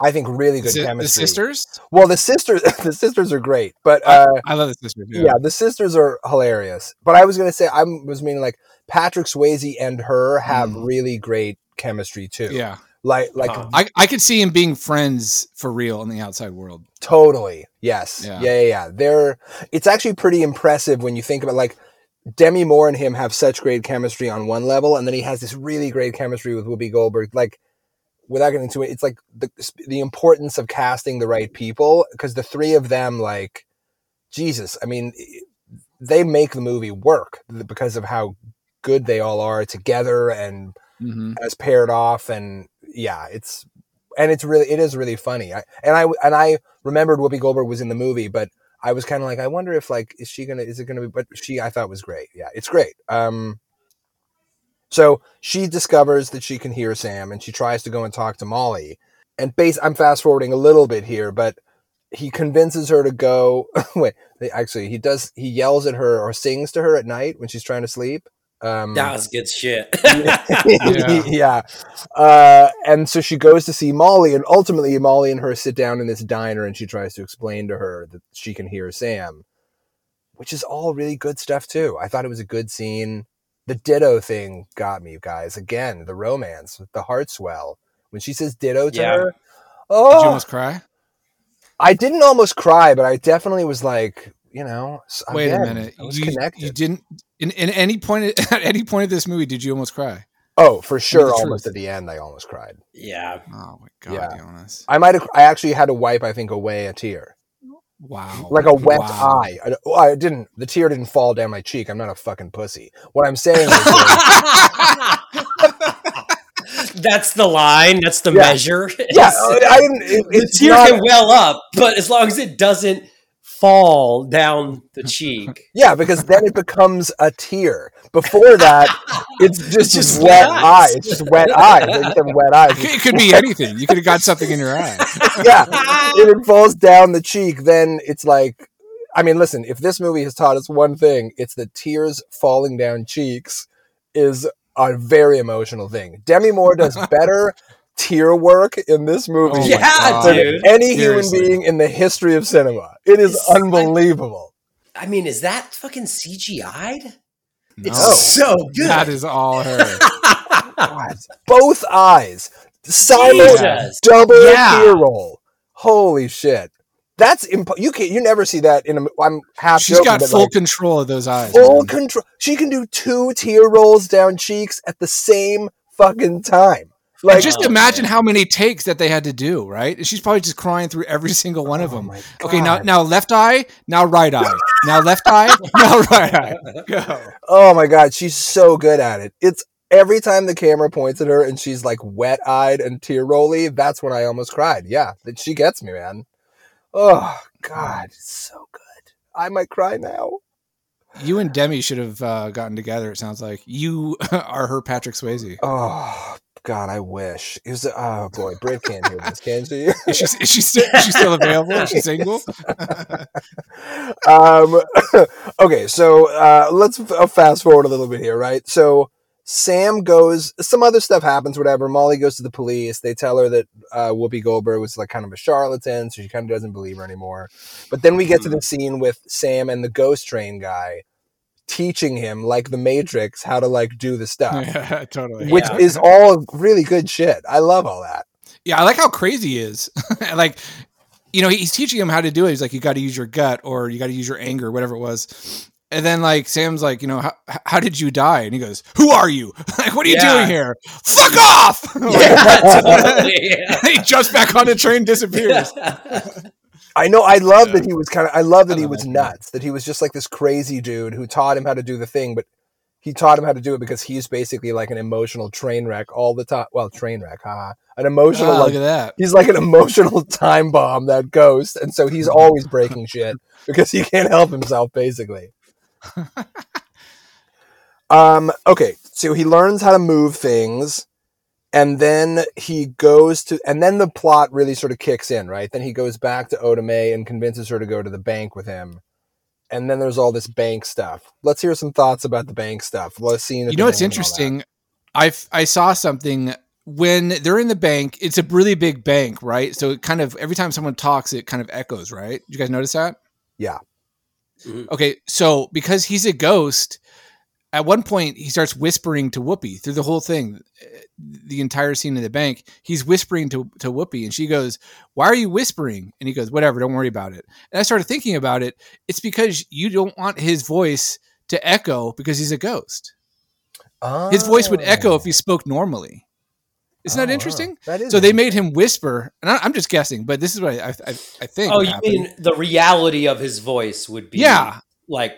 I think, really good Si- the chemistry. sisters. Well, the sisters, the sisters are great, but uh, I love the sisters. yeah. the sisters are hilarious. But I was gonna say, I was meaning like Patrick Swayze and her have Mm. really great chemistry too. yeah. Like like Huh. I, I could see him being friends for real in the outside world. Totally. Yes. Yeah. Yeah. yeah. Yeah. They're. It's actually pretty impressive when you think about like Demi Moore and him have such great chemistry on one level, and then he has this really great chemistry with Whoopi Goldberg. Like, without getting into it, it's like the the importance of casting the right people because the three of them, like, Jesus, I mean, they make the movie work because of how good they all are together and hmm as paired off and yeah it's and it's really it is really funny. I, and i and i remembered whoopi goldberg was in the movie but i was kind of like i wonder if like is she gonna is it gonna be but she i thought was great. Yeah it's great. Um so she discovers that she can hear sam and she tries to go and talk to molly. And base i'm fast forwarding a little bit here but he convinces her to go wait actually he does he yells at her or sings to her at night when she's trying to sleep um That was good shit. yeah. Uh, and so she goes to see Molly, and ultimately Molly and her sit down in this diner, and she tries to explain to her that she can hear Sam, which is all really good stuff too. I thought it was a good scene. The ditto thing got me, guys. Again, the romance, the heart swell. When she says ditto to Yeah. her, Did oh, you almost cry? I didn't almost cry, but I definitely was like, you know, s- Wait a minute. I was You, connected. you didn't in, in any point at any point of this movie did you almost cry? oh, for sure. Almost truth. at the end, I almost cried. yeah. Oh my god, Yeah. Jonas. I might have. I actually had to wipe. I think away a tear. Wow. like a wet Wow. eye. I, oh, I didn't. The tear didn't fall down my cheek. I'm not a fucking pussy. What I'm saying is, That's the line. That's the Yeah. measure. yeah, It's- oh, I didn't. It, the tear not- can well up, but as long as it doesn't fall down the cheek. yeah, because then it becomes a tear. Before that, it's just, just wet wet eye. eyes. It's just wet eyes. They just wet eyes. It could be anything. You could have got something in your eye. yeah, if it falls down the cheek, then it's like. I mean, listen. If this movie has taught us one thing, it's that tears falling down cheeks is a very emotional thing. Demi Moore does better tear work in this movie Oh Yeah, God. than dude. any human Seriously. being in the history of cinema. It is It's unbelievable. I mean, is that fucking CGI'd? No. It's so good. That is all her. Both eyes, simul Jesus. double Yeah. tear roll. Holy shit! That's imp- you can not you never see that in a. I'm half. She's joking, got full like, control of those eyes. full control. She can do two tear rolls down cheeks at the same fucking time. Like just Oh, imagine man. how many takes that they had to do, right? She's probably just crying through every single one of Oh them. my Okay, now now left eye, now right eye, now left eye, now right eye. Go. Oh my god, she's so good at it. It's every time the camera points at her and she's like wet eyed and tear rolly, that's when I almost cried. Yeah, that she gets me, man. Oh god, it's so good. I might cry now. You and Demi should have uh, gotten together. It sounds like you are her Patrick Swayze. Oh god, I wish. It was oh boy, Brit can't hear this, can she? Is she, is she, still, is she still available? Is she single? um, okay, so uh, let's uh, fast forward a little bit here, right? So Sam goes, some other stuff happens, whatever. Molly goes to the police. They tell her that uh, Whoopi Goldberg was like kind of a charlatan, so she kind of doesn't believe her anymore. But then we get to the scene with Sam and the ghost train guy teaching him, like the Matrix, how to like do the stuff. yeah, totally. Which Yeah. is all really good shit. I love all that. Yeah, I like how crazy he is. like, you know, he's teaching him how to do it. He's like, you got to use your gut or you got to use your anger, whatever it was. And then like Sam's like, you know, how, how did you die? And he goes, "Who are you? like, what are you Yeah. doing here? Fuck off!" Yeah, totally. Yeah. he jumps back on the train, disappears. I know. I love that he was kind of. I love that I he was that. nuts. That he was just like this crazy dude who taught him how to do the thing, but he taught him how to do it because he's basically like an emotional train wreck all the time. Well, train wreck, haha. An emotional. Oh, like, look at that. he's like an emotional time bomb that ghost, and so he's always breaking shit because he can't help himself, basically. um. Okay, so he learns how to move things. And then he goes to, and then the plot really sort of kicks in, right? Then he goes back to Oda Mae and convinces her to go to the bank with him. And then there's all this bank stuff. Let's hear some thoughts about the bank stuff. Let's see. You know what's interesting? I I saw something when they're in the bank. It's a really big bank, right? So it kind of every time someone talks, it kind of echoes, right? Did you guys notice that? Yeah. Mhm. Okay, so because he's a ghost, at one point he starts whispering to Whoopi through the whole thing, eh, the entire scene in the bank. He's whispering to to Whoopi, and she goes, "Why are you whispering?" And he goes, "Whatever, don't worry about it." And I started thinking about it. It's because you don't want his voice to echo because he's a ghost. His voice would echo if he spoke normally. Isn't Oh, that interesting? That is So they made him whisper, and I, I'm just guessing, but this is what I I, I, I think. Oh, you happen. mean the reality of his voice would be Yeah. like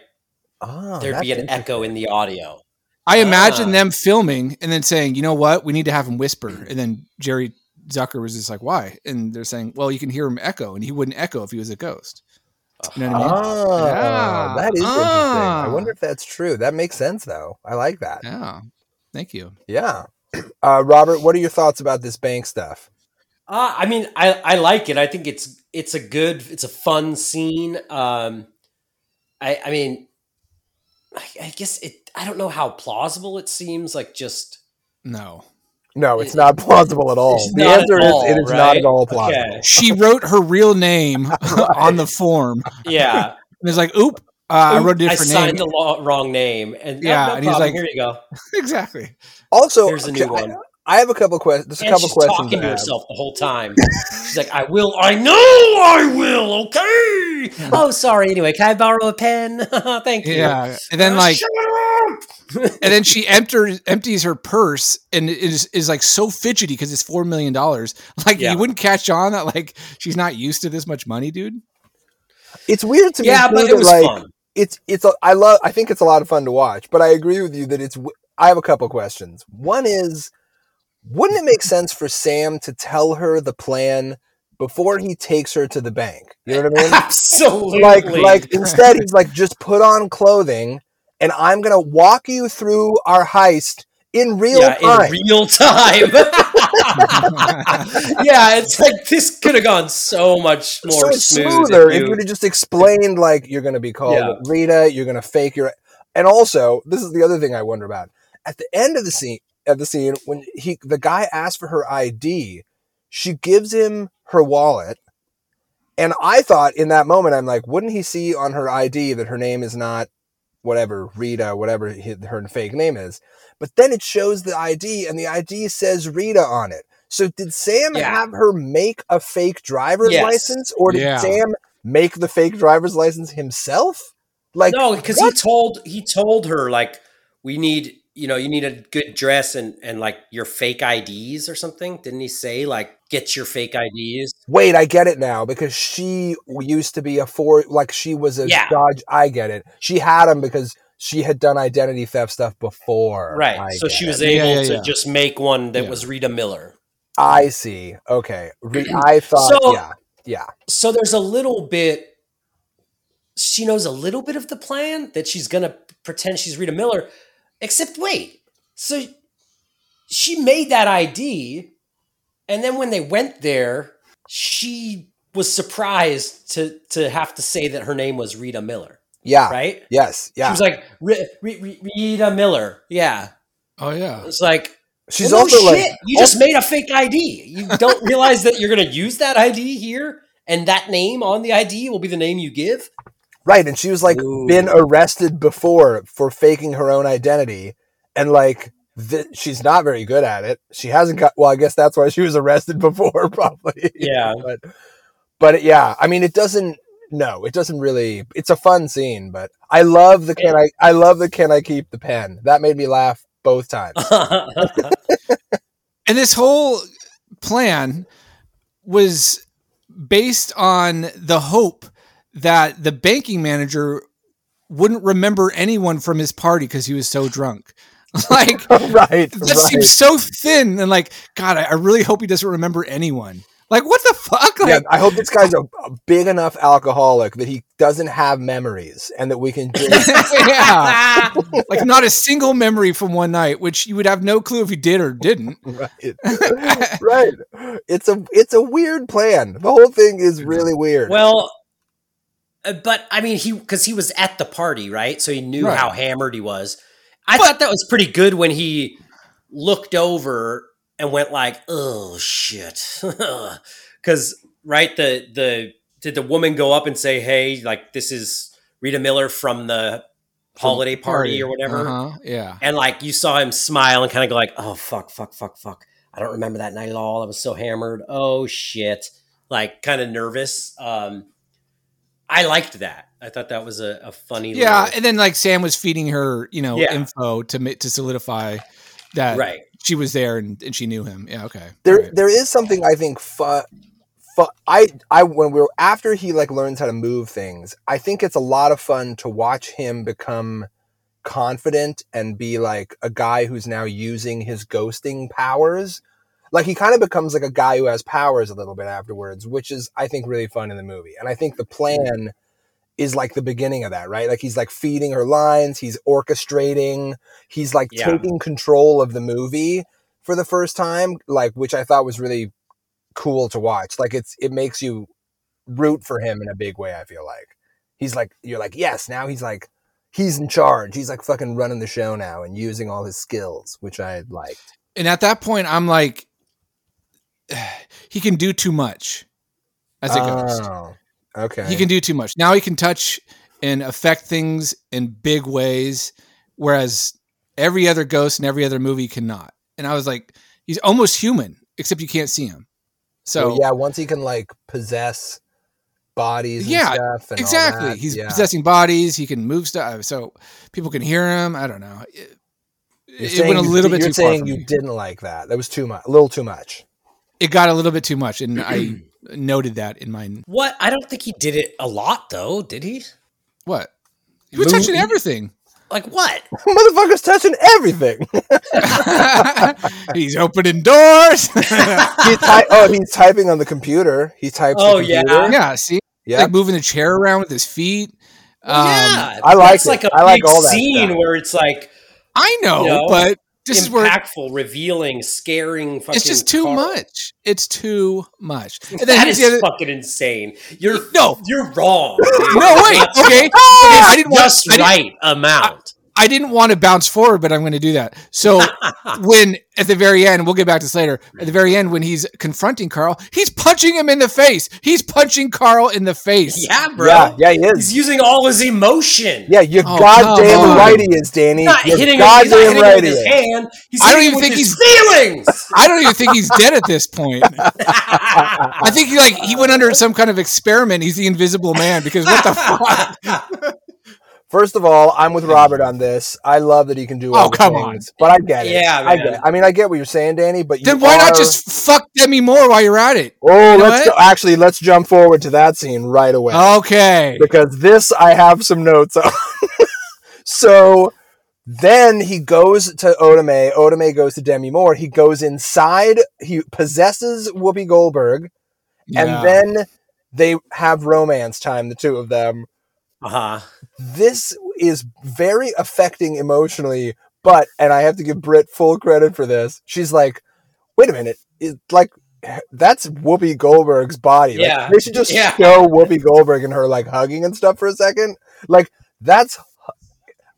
Oh, there'd be an echo in the audio. I imagine Ah. them filming and then saying, you know what, we need to have him whisper. And then Jerry Zucker was just like, why? And they're saying, well, you can hear him echo, and he wouldn't echo if he was a ghost. You know what I mean? Oh, Yeah. that is interesting. I Ah. wonder if that's true. That makes sense, though. I like that. Yeah. Thank you. Yeah. Uh, Robert, what are your thoughts about this bank stuff? Uh, I mean, I, I like it. I think it's it's a good, it's a fun scene. Um, I I mean, I, I guess it. I don't know how plausible it seems. Like just No. No, it's not plausible at all. The answer at is all, it is not at all Okay. plausible. She wrote her real name on the form. yeah. And it's like, oop, uh, I wrote a I different I signed name. the lo- wrong name, and Yeah, no and he's like- here you go. exactly. Also, Here's a new I- one. I, have a couple questions. Just a And couple she's questions. talking to herself the whole time. She's like, "I will. I know I will. Okay. Oh, sorry. Anyway, can I borrow a pen? Thank you. Yeah. And then, like, and then she empties empties her purse and is is like so fidgety because it's four million dollars. Like Yeah. you wouldn't catch on that like she's not used to this much money, dude. It's weird to me. yeah, but it was like, fun. It's it's. A, I love. I think it's a lot of fun to watch. But I agree with you that it's. I have a couple questions. One is, wouldn't it make sense for Sam to tell her the plan before he takes her to the bank? You know what I mean? Absolutely. like like instead he's like just put on clothing and i'm gonna walk you through our heist in real yeah, time in real time. yeah, it's like this could have gone so much more so smooth. smoother if you would have just explained like you're gonna be called Yeah. rita you're gonna fake your and also this is the other thing i wonder about at the end of the scene at the scene when he the guy asks for her id she gives him her wallet and i thought in that moment i'm like wouldn't he see on her id that her name is not whatever rita whatever her fake name is but then it shows the id and the id says rita on it so did sam Yeah. have her make a fake driver's Yes. license or did Yeah. sam make the fake driver's license himself like no, because he told he told her like we need you know you need a good dress and and like your fake IDs or something. Didn't he say like get your fake IDs? Wait, I get it now because she used to be a four, like she was a Yeah. Dodge. I get it. She had him because she had done identity theft stuff before. Right. I so she it. was Yeah, able yeah, to just make one that Yeah. was Rita Miller. I see. Okay. Re- I thought. So- yeah. Yeah. So there's a little bit. She knows a little bit of the plan that she's gonna pretend she's Rita Miller. Except wait, so she made that ID, and then when they went there, she was surprised to to have to say that her name was Rita Miller. Yeah. Right? Yes. Yeah. She was like Ri- Ri- Ri- Rita Miller. Yeah. Oh yeah. It's like She's well, no also like. shit, you just made a fake ID. You don't realize that you're going to use that ID here, and that name on the ID will be the name you give. Right, and she was like Ooh. been arrested before for faking her own identity, and like th- she's not very good at it. She hasn't got. Well, I guess that's why she was arrested before, probably. Yeah. but but yeah, I mean, it doesn't. No, it doesn't really. It's a fun scene, but I love the can I. I love the can I keep the pen. That made me laugh both times. And this whole plan was based on the hope that the banking manager wouldn't remember anyone from his party because he was so drunk. Like right, that right. seems so thin and like God, I, I really hope he doesn't remember anyone. Like what the fuck? Like yeah, I hope this guy's a, a big enough alcoholic that he doesn't have memories, and that we can just yeah. like not a single memory from one night, which you would have no clue if he did or didn't. right, right. It's a it's a weird plan. The whole thing is really weird. well, but I mean, he because he was at the party, right? So he knew Right. how hammered he was. I thought that was pretty good when he looked over and went like, "Oh shit," because right the the did the woman go up and say, "Hey, like this is Rita Miller from the holiday party, or whatever," Uh-huh. Yeah. and like you saw him smile and kind of go like, "Oh fuck, fuck, fuck, fuck." I don't remember that night at all. I was so hammered. Oh shit. Like kind of nervous. Um I liked that. I thought that was a, a funny Yeah, little- and then like Sam was feeding her, you know, Yeah. info to to solidify that right. she was there and, and she knew him. Yeah, okay. there Alright. there is something I think fu- fu- I I when we are after he like learns how to move things, I think it's a lot of fun to watch him become confident and be like a guy who's now using his ghosting powers. Like he kind of becomes like a guy who has powers a little bit afterwards, which is I think really fun in the movie. And I think the plan is like the beginning of that, right? Like he's like feeding her lines, he's orchestrating, he's like Yeah. taking control of the movie for the first time, like which I thought was really cool to watch. Like it's it makes you root for him in a big way, I feel like. He's like you're like, yes, now he's like he's in charge. He's like fucking running the show now and using all his skills, which I liked. and at that point, I'm like, he can do too much as a ghost. Oh, okay. He can do too much. Now he can touch and affect things in big ways, whereas every other ghost in every other movie cannot. And I was like, he's almost human, except you can't see him. So So yeah, once he can like possess bodies and Yeah, stuff and all exactly. He's yeah. possessing bodies. He can move stuff, so people can hear him. I don't know. It, it went a you- little bit You're too far. saying you me. didn't like that. That was too much. A little too much. It got a little bit too much, and I noted that in my What? I don't think he did it a lot though, did he? what. He was Move- touching everything. Like what? Motherfucker's touching everything. He's opening doors. he's ty- oh, he's typing on the computer. He types. Oh, the yeah. computer. yeah, see, yeah. like moving the chair around with his feet. Um, yeah, I like that's it. like a I like all that scene stuff. where it's like I know, You know, but this is where impactful, revealing, scaring. Fucking it's just too Carl. much. It's too much. And That is the other. fucking insane. You're No. you're wrong. No, wait. Okay, okay. I didn't want. just I didn't, right amount. I didn't want to bounce forward, but I'm going to do that. So when at the very end, we'll get back to this later. At the very end, when he's confronting Carl, he's punching him in the face. He's punching Carl in the face. yeah, bro. Yeah, yeah, he is. He's using all his emotion. Yeah, you're Oh, goddamn come right he is, Danny. He's not You're hitting him. He's not goddamn hitting him with his hand. He's I don't even with think his feelings. I don't even think he's dead at this point. I think he, like he went under some kind of experiment. He's the Invisible Man because what the fuck? First of all, I'm with Robert on this. I love that he can do oh, all Oh, the come on. but I get it. Yeah, I get. It. I mean, I get what you're saying, Danny. But you Then why not just fuck Demi Moore while you're at it? Oh, You let's go. Actually, let's jump forward to that scene right away. Okay. because this I have some notes on. so then he goes to Oda Mae. Otame goes to Demi Moore. He goes inside. He possesses Whoopi Goldberg, Yeah. and then they have romance time. The two of them. Uh huh. This is very affecting emotionally. But and I have to give Britt full credit for this. She's like, wait a minute, it, like. That's Whoopi Goldberg's body. Like, Yeah. they should just Yeah. show Whoopi Goldberg and her like hugging and stuff for a second. Like that's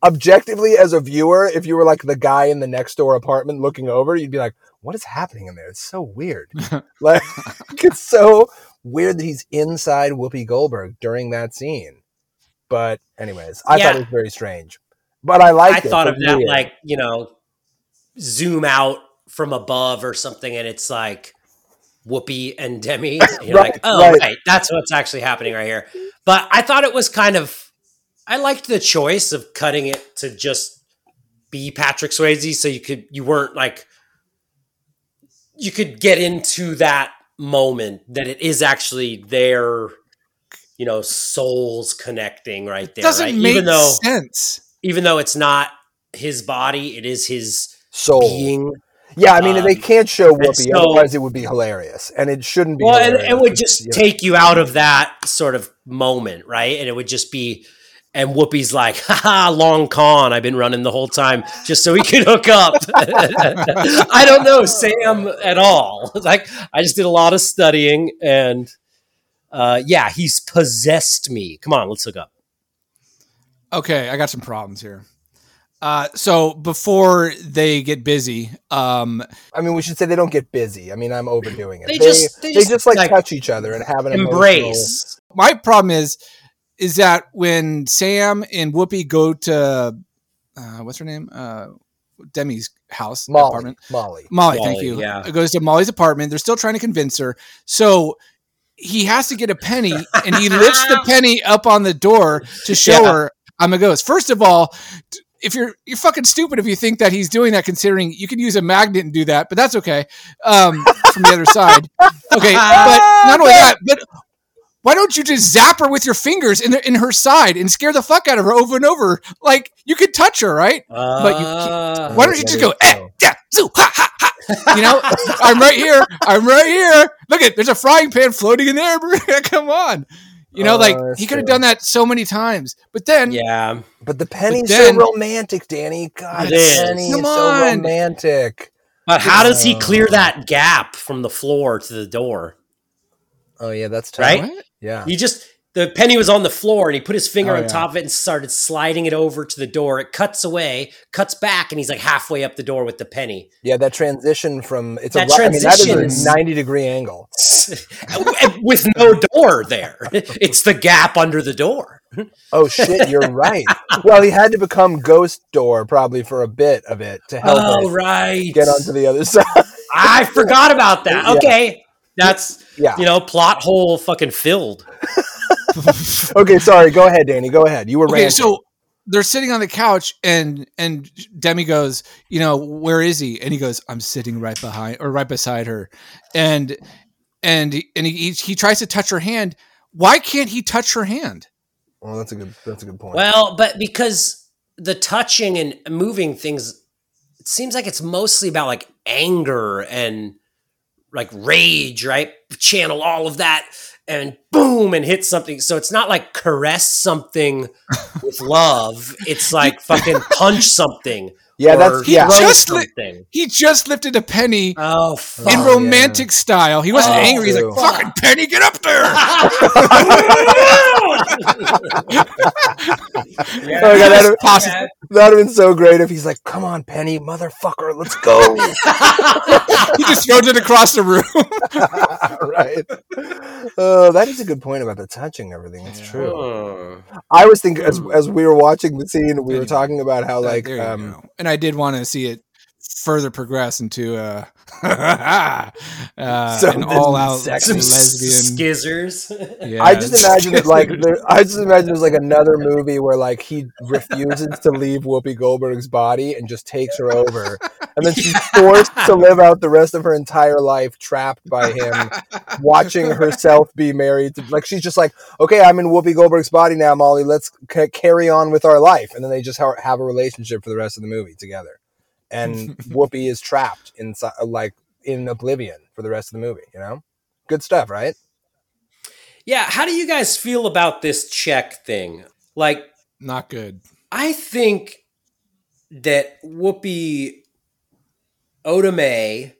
objectively as a viewer, if you were like the guy in the next door apartment looking over, you'd be like, "What is happening in there? It's so weird." like it's so weird that he's inside Whoopi Goldberg during that scene. But anyways, I Yeah. thought it was very strange. But I I it. I thought of that weird. like you know, zoom out from above or something, and it's like Whoopi and Demi. And you're Right, like, oh, right. right. that's what's actually happening right here. But I thought it was kind of, I liked the choice of cutting it to just be Patrick Swayze, so you could you weren't like you could get into that moment that it is actually their you know souls connecting right there Doesn't right? make even though sense. even though it's not his body it is his Soul. being Yeah, I mean they Um, can't show and Whoopi, so- otherwise it would be hilarious, and it shouldn't be. well and it would just Yeah. take you out of that sort of moment right and it would just be and Whoopi's like, haha, long con. I've been running the whole time just so we could hook up. I don't know Sam at all. Like, I just did a lot of studying and uh, yeah, he's possessed me. Come on, let's look up. Okay, I got some problems here. Uh, so before they get busy, um, I mean, we should say they don't get busy. I mean, I'm overdoing it. They They, just- they, they just, just, like, like, touch each other and have an emotional- Embrace. my problem is is that when Sam and Whoopi go to uh, what's her name, uh, Demi's house Molly. apartment, Molly. Molly, thank you. yeah. It goes to Molly's apartment. They're still trying to convince her. So he has to get a penny and he lifts the penny up on the door to show Yeah. her I'm a ghost. First of all, if you're you're fucking stupid if you think that he's doing that, considering you can use a magnet and do that, but that's okay. Um, from the other side, okay. But not only that, but why don't you just zap her with your fingers in the, in her side and scare the fuck out of her over and over? Like you could touch her, right? But you Uh, Why don't you just go, eh, yeah, zoo, ha, ha, ha. You know, I'm right here. I'm right here. Look at there's a frying pan floating in there. Come on. You know, Oh, like he could have done that so many times. But then yeah. But the penny's then- so romantic, Danny. God, It the is. penny Come is so romantic. But how does he clear that gap from the floor to the door? Oh yeah, that's tough. Right? What? Yeah. He just the penny was on the floor and he put his finger Oh, on yeah. top of it and started sliding it over to the door. It cuts away, cuts back, and he's like halfway up the door with the penny. Yeah, that transition from it's That a I mean, that transition is a ninety degree angle. with no door there. It's the gap under the door. Oh shit, you're right. Well, he had to become Ghost Door probably for a bit of it to help Oh right. get onto the other side. I forgot about that. Yeah. Okay. That's Yeah. you know, plot hole fucking filled. okay, sorry. Go ahead, Danny. Go ahead. You were Okay, ranting. so they're sitting on the couch and and Demi goes, you know, where is he? And he goes, I'm sitting right behind or right beside her. And and and he he, he tries to touch her hand. Why can't he touch her hand? well, that's a good. That's a good point. Well, but because the touching and moving things, it seems like it's mostly about like anger and like rage, right? Channel all of that and boom and hit something. So it's not like caress something with love. It's like fucking punch something. Yeah, or that's- yeah. throw Just li- He just lifted a penny Oh, in fuck. yeah. romantic style. He wasn't Oh, angry. He's like, fucking penny, get up there. Oh, God, that'd, Possi- that'd have been so great if he's like, "Come on, Penny, motherfucker, let's go!" he just throws it across the room. right? Oh, that is a good point about the touching everything. It's true. Oh. I was thinking as as we were watching the scene, we were talking about how like There you um, and I did want to see it further progress into uh, uh an all out sexy lesbian. Skizzers. Yeah, I just imagine it like there, I just imagine there's like another movie where like he refuses to leave Whoopi Goldberg's body and just takes her over, and then she's forced to live out the rest of her entire life trapped by him, watching herself be married. To, like she's just like, okay, I'm in Whoopi Goldberg's body now, Molly. Let's c- carry on with our life, and then they just ha- have a relationship for the rest of the movie together, and Whoopi is trapped inside, like in oblivion for the rest of the movie. You know, good stuff, right? Yeah, how do you guys feel about this check thing? Like, not good. I think that Whoopi Oda Mae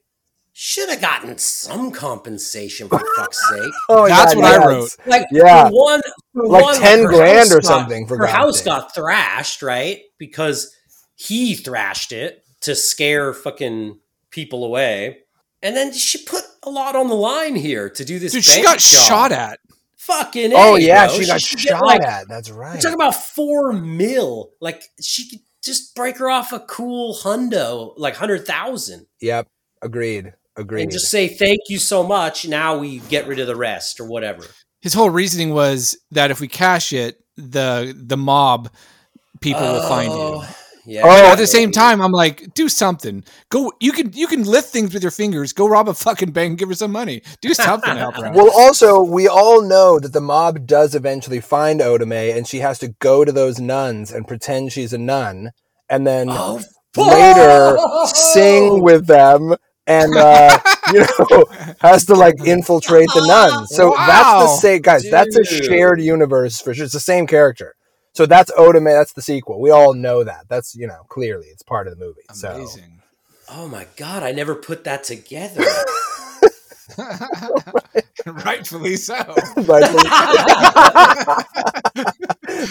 should have gotten some compensation for fuck's sake. Oh, That's yeah, what I wrote. Like Yeah. for one, for Like one, 10 grand or got- something, for her house sake. got thrashed, right? Because he thrashed it to scare fucking people away. And then she put a lot on the line here to do this. Dude, she got job. shot at. Fucking Oh A, yeah, bro. she got should get, shot like, at. That's right. We're talking about four mil. Like she could just break her off a cool hundo, like hundred thousand, Yep. Agreed. Agreed. and just say thank you so much. Now we get rid of the rest or whatever. His whole reasoning was that if we cash it, the the mob people will find you. Oh. Oh, Yeah. Oh, at the same time, I'm like, do something. Go. You can you can lift things with your fingers. Go rob a fucking bank and give her some money. Do something to help her out. Well, also, we all know that the mob does eventually find Oda Mae, and she has to go to those nuns and pretend she's a nun, and then Oh, later sing with them, and uh, you know has to like infiltrate the nuns. So that's the same guys. That's a shared universe for sure. It's the same character. So that's Oda Mae. That's the sequel. We all know that. That's you know clearly it's part of the movie. So Amazing. Oh my god, I never put that together. Rightfully so. Right.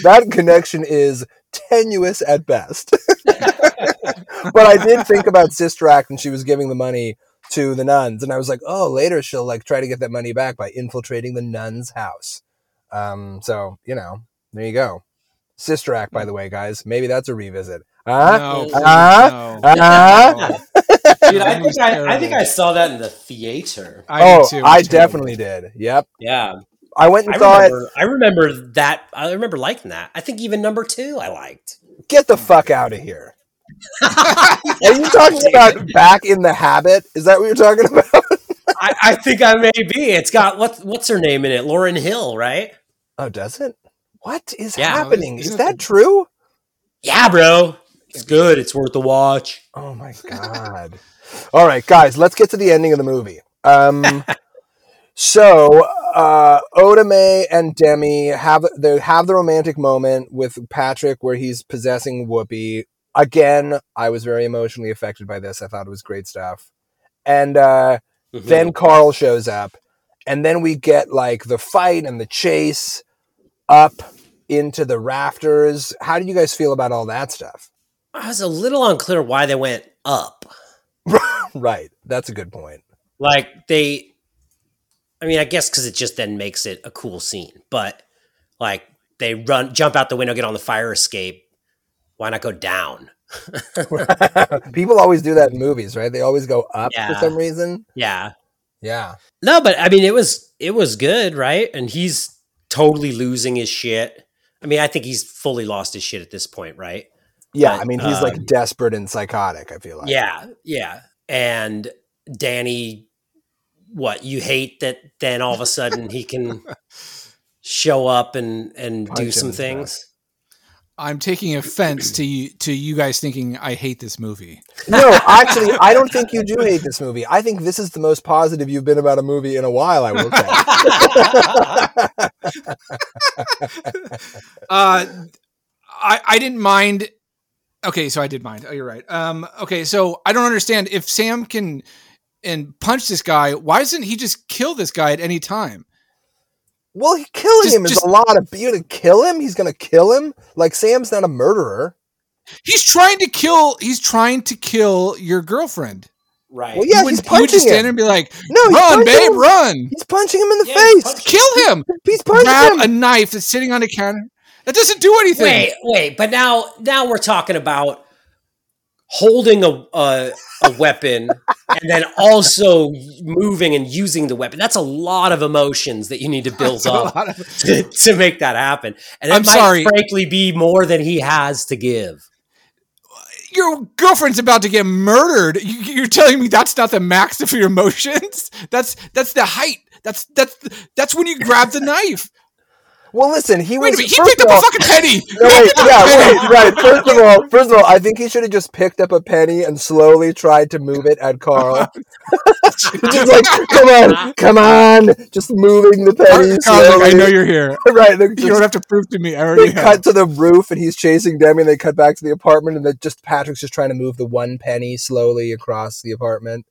that connection is tenuous at best. but I did think about Sister Act when she was giving the money to the nuns, and I was like, oh, later she'll like try to get that money back by infiltrating the nun's house. Um, so you know, there you go. Sister Act, by the way, guys. Maybe that's a revisit. Huh? No, Uh-huh. no. Uh-huh. Dude, I think I, I think. I saw that in the theater. I oh, did too. I was terrible. definitely did. Yep. Yeah. I went and I saw it. remember I remember that I remember liking that. I think even number two I liked. Get the fuck out of here. Are you talking about back in the habit? Is that what you're talking about? I, I think I may be. It's got what what's her name in it? Lauryn Hill, right? Oh, does it? What is Yeah. happening? Is that true? Yeah, bro. It's good. It's worth a watch. Oh my god. All right, guys, let's get to the ending of the movie. Um so uh Oda Mae and Demi have they have the romantic moment with Patrick where he's possessing Whoopi. Again, I was very emotionally affected by this. I thought it was great stuff. And uh Mhm. then Carl shows up, and then we get like the fight and the chase up into the rafters. How do you guys feel about all that stuff? I was a little unclear why they went up. right, that's a good point. Like they I mean, I guess cuz it just then makes it a cool scene. But like they run jump out the window, get on the fire escape. Why not go down? People always do that in movies, right? They always go up for some reason. Yeah. Yeah, No, but I mean, it was it was good, right? And he's totally losing his shit. I mean, I think he's fully lost his shit at this point, right? yeah. But, I mean, he's like um, desperate and psychotic. I feel like. Yeah, yeah. And Danny, what you hate that? Then all of a sudden he can show up and and Punch do some things. I'm taking offense to you to you guys thinking I hate this movie. No, actually, I don't think you do hate this movie. I think this is the most positive you've been about a movie in a while. I will say. Uh, I I didn't mind. Okay, so I did mind. Oh, you're right. Um, okay, so I don't understand if Sam can and punch this guy. Why doesn't he just kill this guy at any time? Well, he, killing Just- him is just- a lot of. You gonna kill him? He's gonna kill him. Like Sam's not a murderer. He's trying to kill. He's trying to kill your girlfriend. Right. Well, yeah, you he's would, you would just punching stand there him. and be like, No, he's "Run, babe, him. run! He's punching him in the Yeah, face. punching- Kill him! He's punching Grab him. a knife that's sitting on the counter. That doesn't do anything." Wait, wait, but now now we're talking about holding a a, a weapon and then also moving and using the weapon. That's a lot of emotions that you need to build up of- to, to make that happen. And it I'm might sorry. frankly be more than he has to give. your girlfriend's about to get murdered. You, you're telling me that's not the max of your emotions? That's that's the height. That's that's that's when you grab the knife. Well, listen, he Wait was. a minute, he picked of up all- a fucking penny. No, wait, yeah, wait, right. First of all, first of all, I think he should have just picked up a penny and slowly tried to move it at Carl. just like, come on, come on, just moving the penny. Carl's like, I know you're here. right. They're You don't have to prove to me. I already they have. cut to the roof and he's chasing Demi. And they cut back to the apartment, and just Patrick's just trying to move the one penny slowly across the apartment.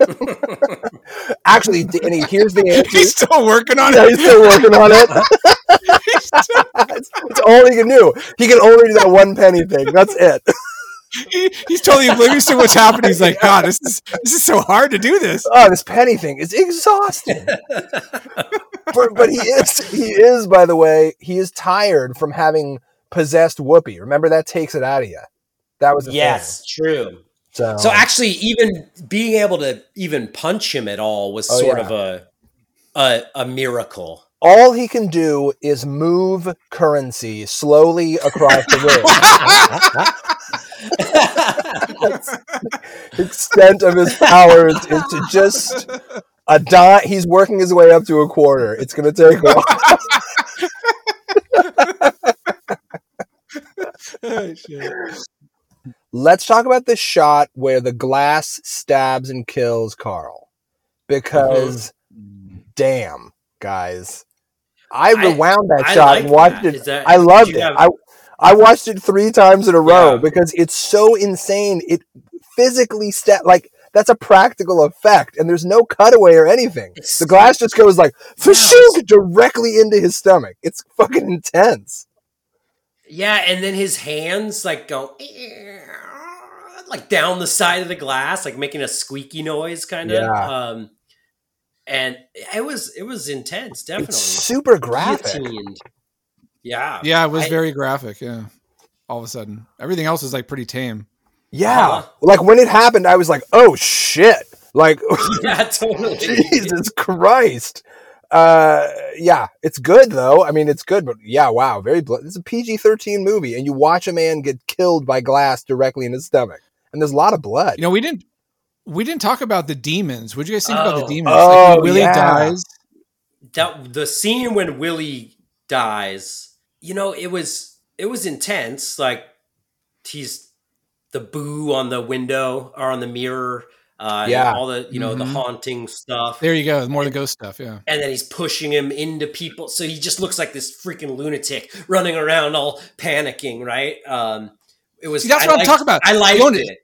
Actually, Danny, here's the answer. He's still working on Yeah, it. he's still working on it. it's, it's all he can do. He can only do that one penny thing. That's it. He- he's totally oblivious to what's happening. He's like, God, this is this is so hard to do this. Oh, this penny thing is exhausting. but, but he is he is, by the way, he is tired from having possessed Whoopi. Remember that takes it out of you. That was the yes, true. Thing. So, So actually, even being able to even punch him at all was Oh, sort yeah. of a, a a miracle. all he can do is move currency slowly across the room. extent of his powers is to just a dot. He's working his way up to a quarter. It's going to take a while. Oh, shit. Let's talk about the shot where the glass stabs and kills Carl. Because, mm-hmm. damn, guys. I I- rewound that I shot like and watched that. it. That- I loved it. have- I, I watched it three times in a row Yeah. because it's so insane. It physically sta like that's a practical effect, and there's no cutaway or anything. It's- the glass just goes like Yeah, directly into his stomach. It's fucking intense. Yeah, and then his hands like go like down the side of the glass, like making a squeaky noise, kind of. Yeah. Um, and it was it was intense, definitely. It's super graphic. Guillotined. Yeah, Yeah, it was I- very graphic. Yeah. All of a sudden, everything else is like pretty tame. Yeah, Uh-huh. like when it happened, I was like, "Oh shit!" Like, yeah, totally. Jesus Christ. Uh, yeah, it's good though. I mean, it's good, but yeah, wow, very. Bl- it's a PG thirteen movie, and you watch a man get killed by glass directly in his stomach, and there's a lot of blood. You know, we didn't we didn't talk about the demons. What do you guys think about the Oh. demons? Oh, like when Willie yeah. dies. that the scene when Willie dies, you know, it was it was intense. Like he's the boo on the window or on the mirror. Uh, Yeah. all the you know the Mhm. haunting stuff. There you go. More of the ghost stuff. Yeah. and then he's pushing him into people, so he just looks like this freaking lunatic running around, all panicking. Right? Um, it was. See, that's I what I'm talking about. I liked Jonas- it.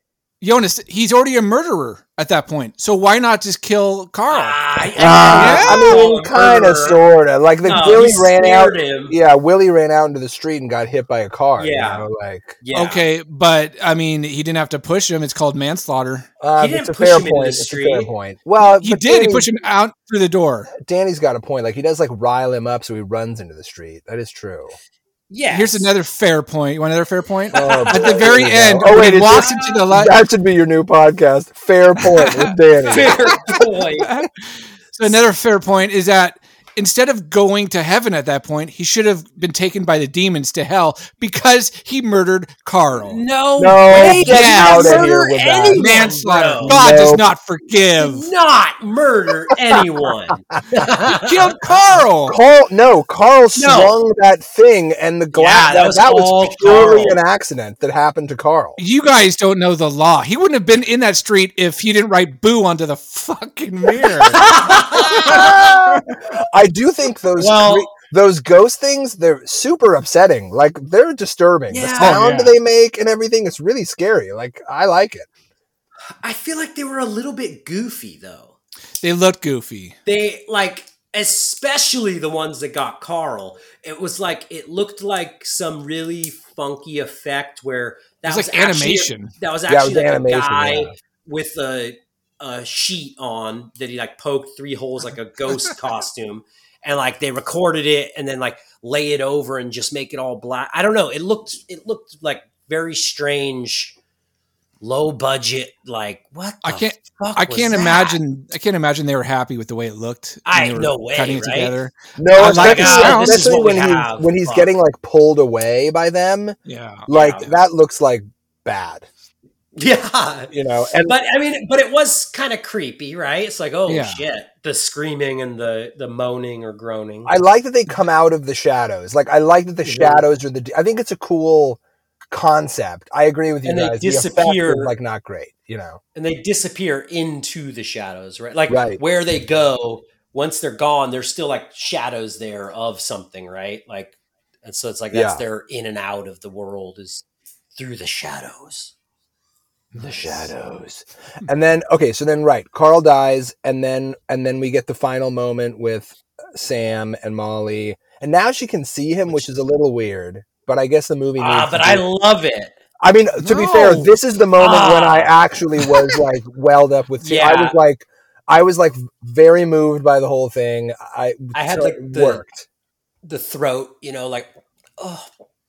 Jonas, he's already a murderer at that point. So why not just kill Carl? Ah, I- Ah, I Yeah. mean, kind of, sort of. Like the No, Willie ran out. him. Yeah, Willie ran out into the street and got hit by a car. you Yeah. know, like Yeah. Okay, but I mean, he didn't have to push him. It's called manslaughter. uh, He didn't a push fair him into point. the It's a fair street. point. Well, He but did. He pushed him out through the door. Danny's got a point. Like he does, like rile him up so he runs into the street. That is true. Yes. Here's another fair point. You want another fair point? Oh, At the very here we go. end, Oh when wait, he walks just- into the light. that should be your new podcast. Fair point with Danny. fair point. So another fair point is that instead of going to heaven at that point, he should have been taken by the demons to hell because he murdered Carl. No, No, way. get He out of didn't here murder with that. anyone, Manslaughter. bro. God does not forgive. Did not murder anyone. He killed Carl. Carl, no, Carl swung that thing, and the glass. Yeah, that that, was was, purely Carl. an accident that happened to Carl. You guys don't know the law. He wouldn't have been in that street if he didn't write boo onto the fucking mirror. I do think those Well- cre- those ghost things they're super upsetting. Like they're disturbing. Yeah. The sound Oh, yeah. they make and everything. It's really scary. Like I like it. I feel like they were a little bit goofy though. they look goofy. They like especially the ones that got Carl. It was like it looked like some really funky effect where that It was was, like actually- animation. that was Yeah, was actually like animation, a guy yeah. with a a sheet on that he like poked three holes like a ghost costume and like they recorded it and then like lay it over and just make it all black. I don't know. It looked it looked like very strange low budget like what I can't- fuck I can't that? imagine. I can't imagine they were happy with the way it looked. I- they were no way, cutting it right? together. No, I like especially. Oh, this is especially what we when he's have. when he's Fuck. getting like pulled away by them. Yeah. Like Yeah. that looks like bad. Yeah. You know, and But I mean, but it was kind of creepy, right? It's like, oh Yeah. shit, the screaming and the the moaning or groaning. I like that they come out of the shadows. Like I like that the Mhm. shadows are the. I think it's a cool concept. I agree with you And they guys. The effect disappear. is, like not great. You know. and they disappear into the shadows, right? Like Right. where they go, once they're gone, there's still like shadows there of something, right? Like, and so it's like that's Yeah. their in and out of the world is through the shadows. The shadows. And then okay, so then right, Carl dies, and then and then we get the final moment with Sam and Molly, and now she can see him, which is a little weird. But I guess the movie. Ah, but to I love it. I mean, to be fair, this is the moment when I Ah. actually was like welled up with. I Yeah. was like, I was like very moved by the whole thing. I I had, so like, the- worked. The throat, you know, like oh,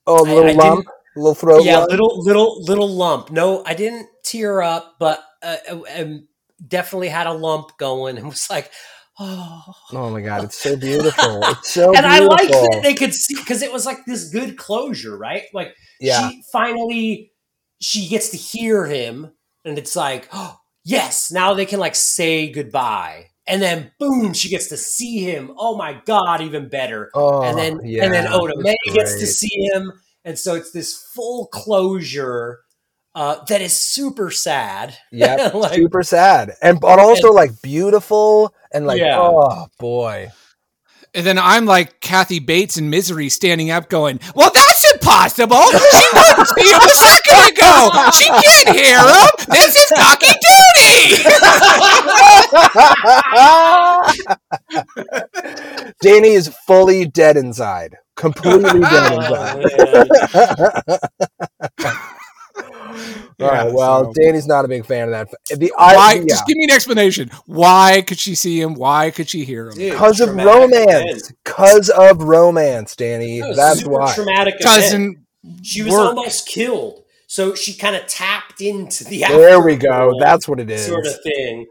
Oh, a I- little I lump. Little throat. yeah, lump? little little little lump. No, I didn't tear up, but uh, um, definitely had a lump going and was like, oh. Oh my god, it's so beautiful. It's so and I like that they could see because it was like this good closure, right? Like Yeah. she finally she gets to hear him, and it's like, oh, yes, now they can like say goodbye. And then boom, she gets to see him. Oh my god, even better. Oh, and then yeah, and then Oda Mae gets to see him, and so it's this full closure uh, that is super sad. Yeah, Like- super sad, and but also like beautiful and like Yeah. oh boy, And then I'm like Kathy Bates in Misery standing up going, Well, that's impossible. She couldn't see him a second ago. She can't hear him. This is cocky duty. Danny is fully dead inside, completely dead Oh, inside. All Yeah, right, well, so- Danny's not a big fan of that. The I, Why? yeah. Just give me an explanation. Why could she see him? Why could she hear him? Because of romance. Because of romance, Danny. That That's super why. traumatic. event. Doesn't She was work. almost killed, so she kind of tapped into the. There we go. That's what it is. sort of thing,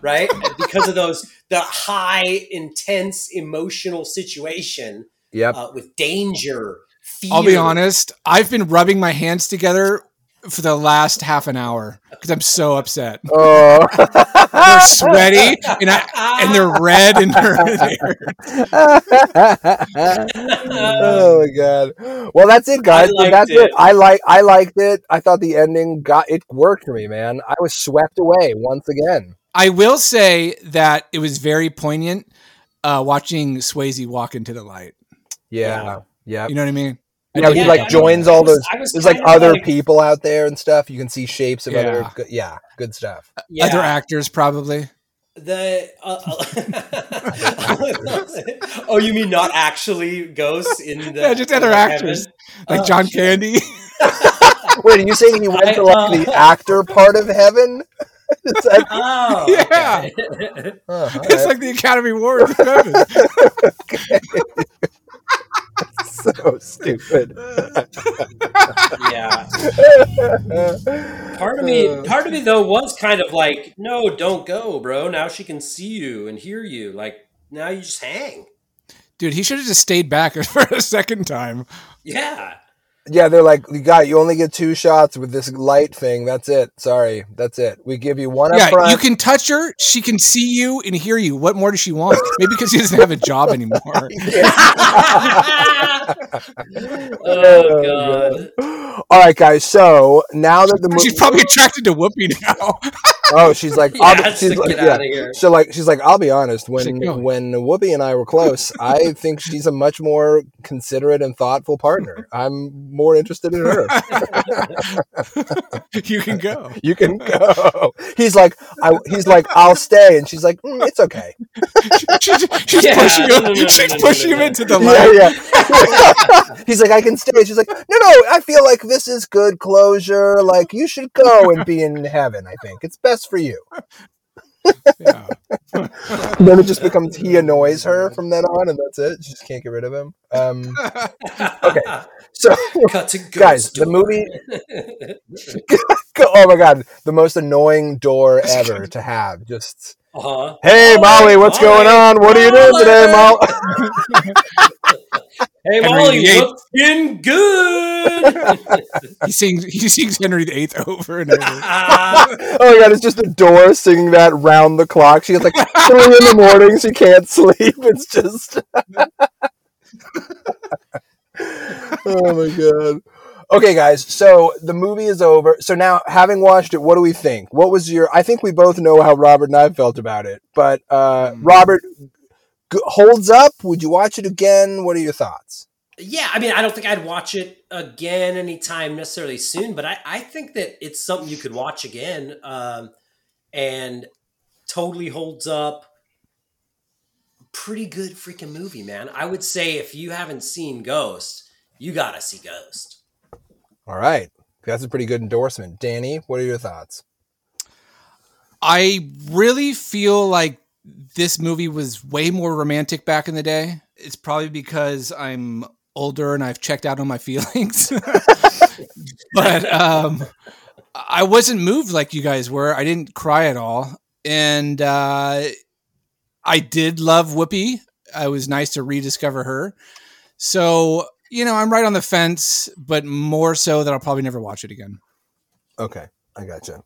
right? Because of those, the high, intense, emotional situation Yep. uh, with danger. Fear. I'll be honest. I've been rubbing my hands together for the last half an hour because I'm so upset. Oh. They're sweaty and I, and they're red and they're, oh my god. Well, that's it, guys. I that's it. it. I like. I liked it. I thought the ending got it worked for me, man. I was swept away once again. I will say that it was very poignant uh, watching Swayze walk into the light. Yeah. Yeah. You know what I mean? You know, he like yeah. joins I all those. I was There's like other like- people out there and stuff. You can see shapes of other. Yeah. Good, yeah, good stuff. Yeah. Other actors probably. The uh, uh, oh, you mean not actually ghosts in the Yeah, just other actors. heaven? Like Oh, John shit. Candy. Wait, are you saying he went I, to like the uh, actor part of heaven? Is that- Oh, Yeah. okay. oh, all it's right. like the Academy Award. of heaven. so stupid. yeah. Part of me, uh. part of me though, was kind of like, no, don't go, bro. Now she can see you and hear you. Like now you just hang. Dude, he should have just stayed back for a second time. Yeah. Yeah, they're like, you got, you only get two shots with this light thing. That's it. Sorry, that's it. We give you one up Yeah, front. you can touch her. She can see you and hear you. What more does she want? Maybe because she doesn't have a job anymore. oh, oh god. All right, guys. So now that the She's movie, probably attracted to Whoopi now. oh, she's like, Yeah, I'll be- she's like, get yeah. outta here. So like, she's like, I'll be honest. When She's like, "No." when Whoopi and I were close, I think she's a much more considerate and thoughtful partner. I'm more interested in her. you can go. You can go. He's like, I. He's like, I'll stay, and she's like, "Mm, it's okay. She's, she's Yeah, pushing him. no, no, no, she's no, no, pushing him into the Yeah, yeah. He's like, I can stay. She's like, no, no. I feel like this is good closure. Like you should go and be in heaven. I think it's best for you. Yeah. then it just becomes he annoys her from then on, and that's it. She just can't get rid of him. Um, okay, so Cut to ghost guys, the movie. oh my god, the most annoying door ever to have. Just Uh-huh. hey, Molly, what's going on? What are you doing today, Molly? Hey Henry Molly, VIII. looking good. He sings. He sings Henry VIII over and over. Oh my god, it's just a door singing that round the clock. She gets like three in the morning. She can't sleep. It's just. oh my god. Okay, guys. So the movie is over. So now, having watched it, what do we think? What was your? I think we both know how Robert and I felt about it. But uh, Robert g- holds up. Would you watch it again? What are your thoughts? yeah, I mean, I don't think I'd watch it again anytime necessarily soon, but I, I think that it's something you could watch again um, and totally holds up. Pretty good freaking movie, man. I would say if you haven't seen Ghost, you gotta see Ghost. All right, that's a pretty good endorsement, Danny. What are your thoughts? I really feel like this movie was way more romantic back in the day. It's probably because I'm older and I've checked out on my feelings. but um, I wasn't moved like you guys were. I didn't cry at all, and uh, I did love Whoopi. It was nice to rediscover her. So you know, I'm right on the fence, but more so that I'll probably never watch it again. Okay, I gotcha.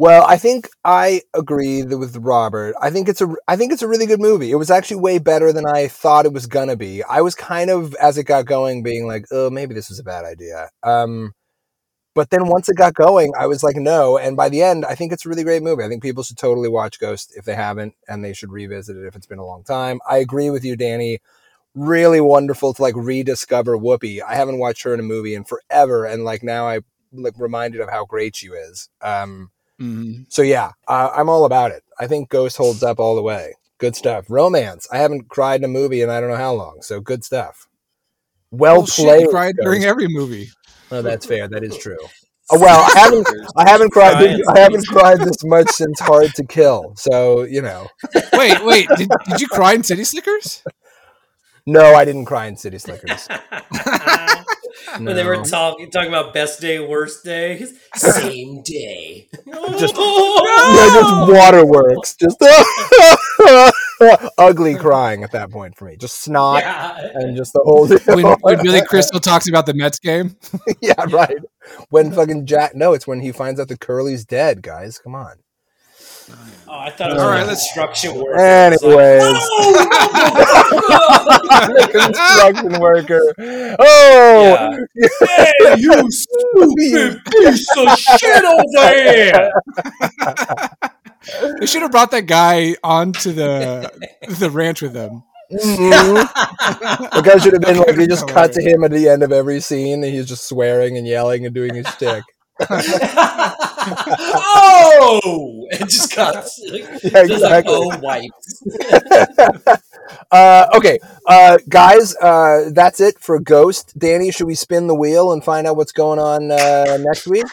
Well, I think I agree with Robert. I think it's a I think it's a really good movie. It was actually way better than I thought it was gonna be. I was kind of as it got going being like, oh, maybe this was a bad idea. Um, but then once it got going, I was like, no. And by the end, I think it's a really great movie. I think people should totally watch Ghost if they haven't, and they should revisit it if it's been a long time. I agree with you, Danny. Really wonderful to like rediscover Whoopi. I haven't watched her in a movie in forever, and like now I like reminded of how great she is. Um, Mhm. so yeah, uh, I'm all about it. I think Ghost holds up all the way. Good stuff. Romance. I haven't cried in a movie in I don't know how long. So good stuff. Well Well, played. you cried during every movie. Oh, that's fair. That is true. Oh, well, I haven't. I haven't cried. I haven't cried this much since Hard to Kill. So you know. Wait, wait, did, did you cry in City Slickers? No, I didn't cry in City Slickers. When they were talking talking about best day, worst day, same day. Just- Yeah, just waterworks. Just ugly crying at that point for me. Just snot Yeah. and just the whole. When, when Billy Crystal talks about the Mets game? yeah, right. When fucking Jack. No, it's when he finds out the Curly's dead. Guys, come on. Oh, I thought it was All right, a let's- construction worker. Anyways, the construction worker. Oh, Hey, you stupid piece of shit over here! They should have brought that guy onto the the ranch with them. Mhm. the guy should have been like they just cut to him at the end of every scene, and he's just swearing and yelling and doing his shtick. oh! It just cuts. Yeah, Just like, exactly. oh, wipes. uh, okay, uh, guys, uh, that's it for Ghost. Danny, should we spin the wheel and find out what's going on uh, next week?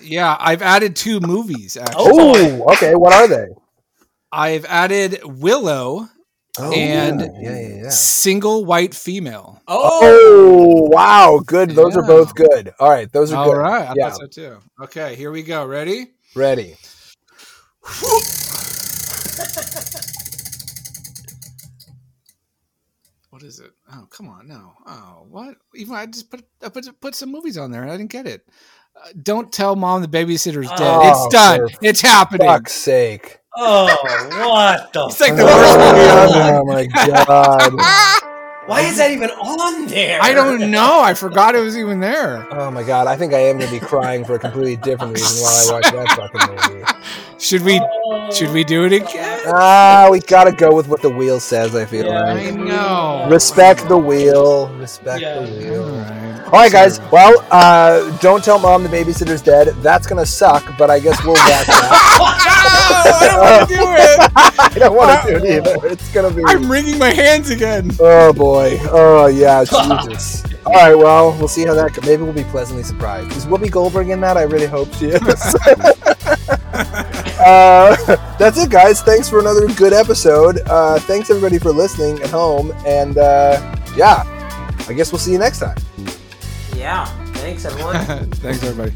Yeah, I've added two movies. Actually, Oh, okay. What are they? I've added Willow Oh, and yeah, yeah, yeah. Single White Female. Oh! Oh, wow. Good. Those are both good. All right. Those are All good. All right, I Yeah. thought so too. Okay, here we go. Ready? Ready. What is it? Oh, come on, no. Oh, what? Even I just put I put put some movies on there and I didn't get it. Uh, don't tell mom the babysitter's dead. Oh, it's done. It's happening. Fuck's sake. Oh, what the It's like the worst movie ever. Oh, my God. Why is that even on there? I don't know. I forgot it was even there. Oh, my God. I think I am going to be crying for a completely different reason while I watch that fucking movie. Should we should we do it again? Ah, we got to go with what the wheel says, I feel Yeah. like. I know. Respect the wheel. Respect Yeah. the wheel. All right. All right, guys. Well, uh, don't tell mom the babysitter's dead. That's gonna suck, but I guess we'll watch that. I don't want to do it. I don't want to do it either. It's gonna be. I'm wringing my hands again. Oh boy. Oh yeah. Jesus. All right. Well, we'll see how that. goes. Maybe we'll be pleasantly surprised. Is Whoopi Goldberg in that? I really hope she is. uh, that's it, guys. Thanks for another good episode. Uh, thanks everybody for listening at home, and uh, yeah, I guess we'll see you next time. Yeah. Thanks, everyone. Thanks, everybody.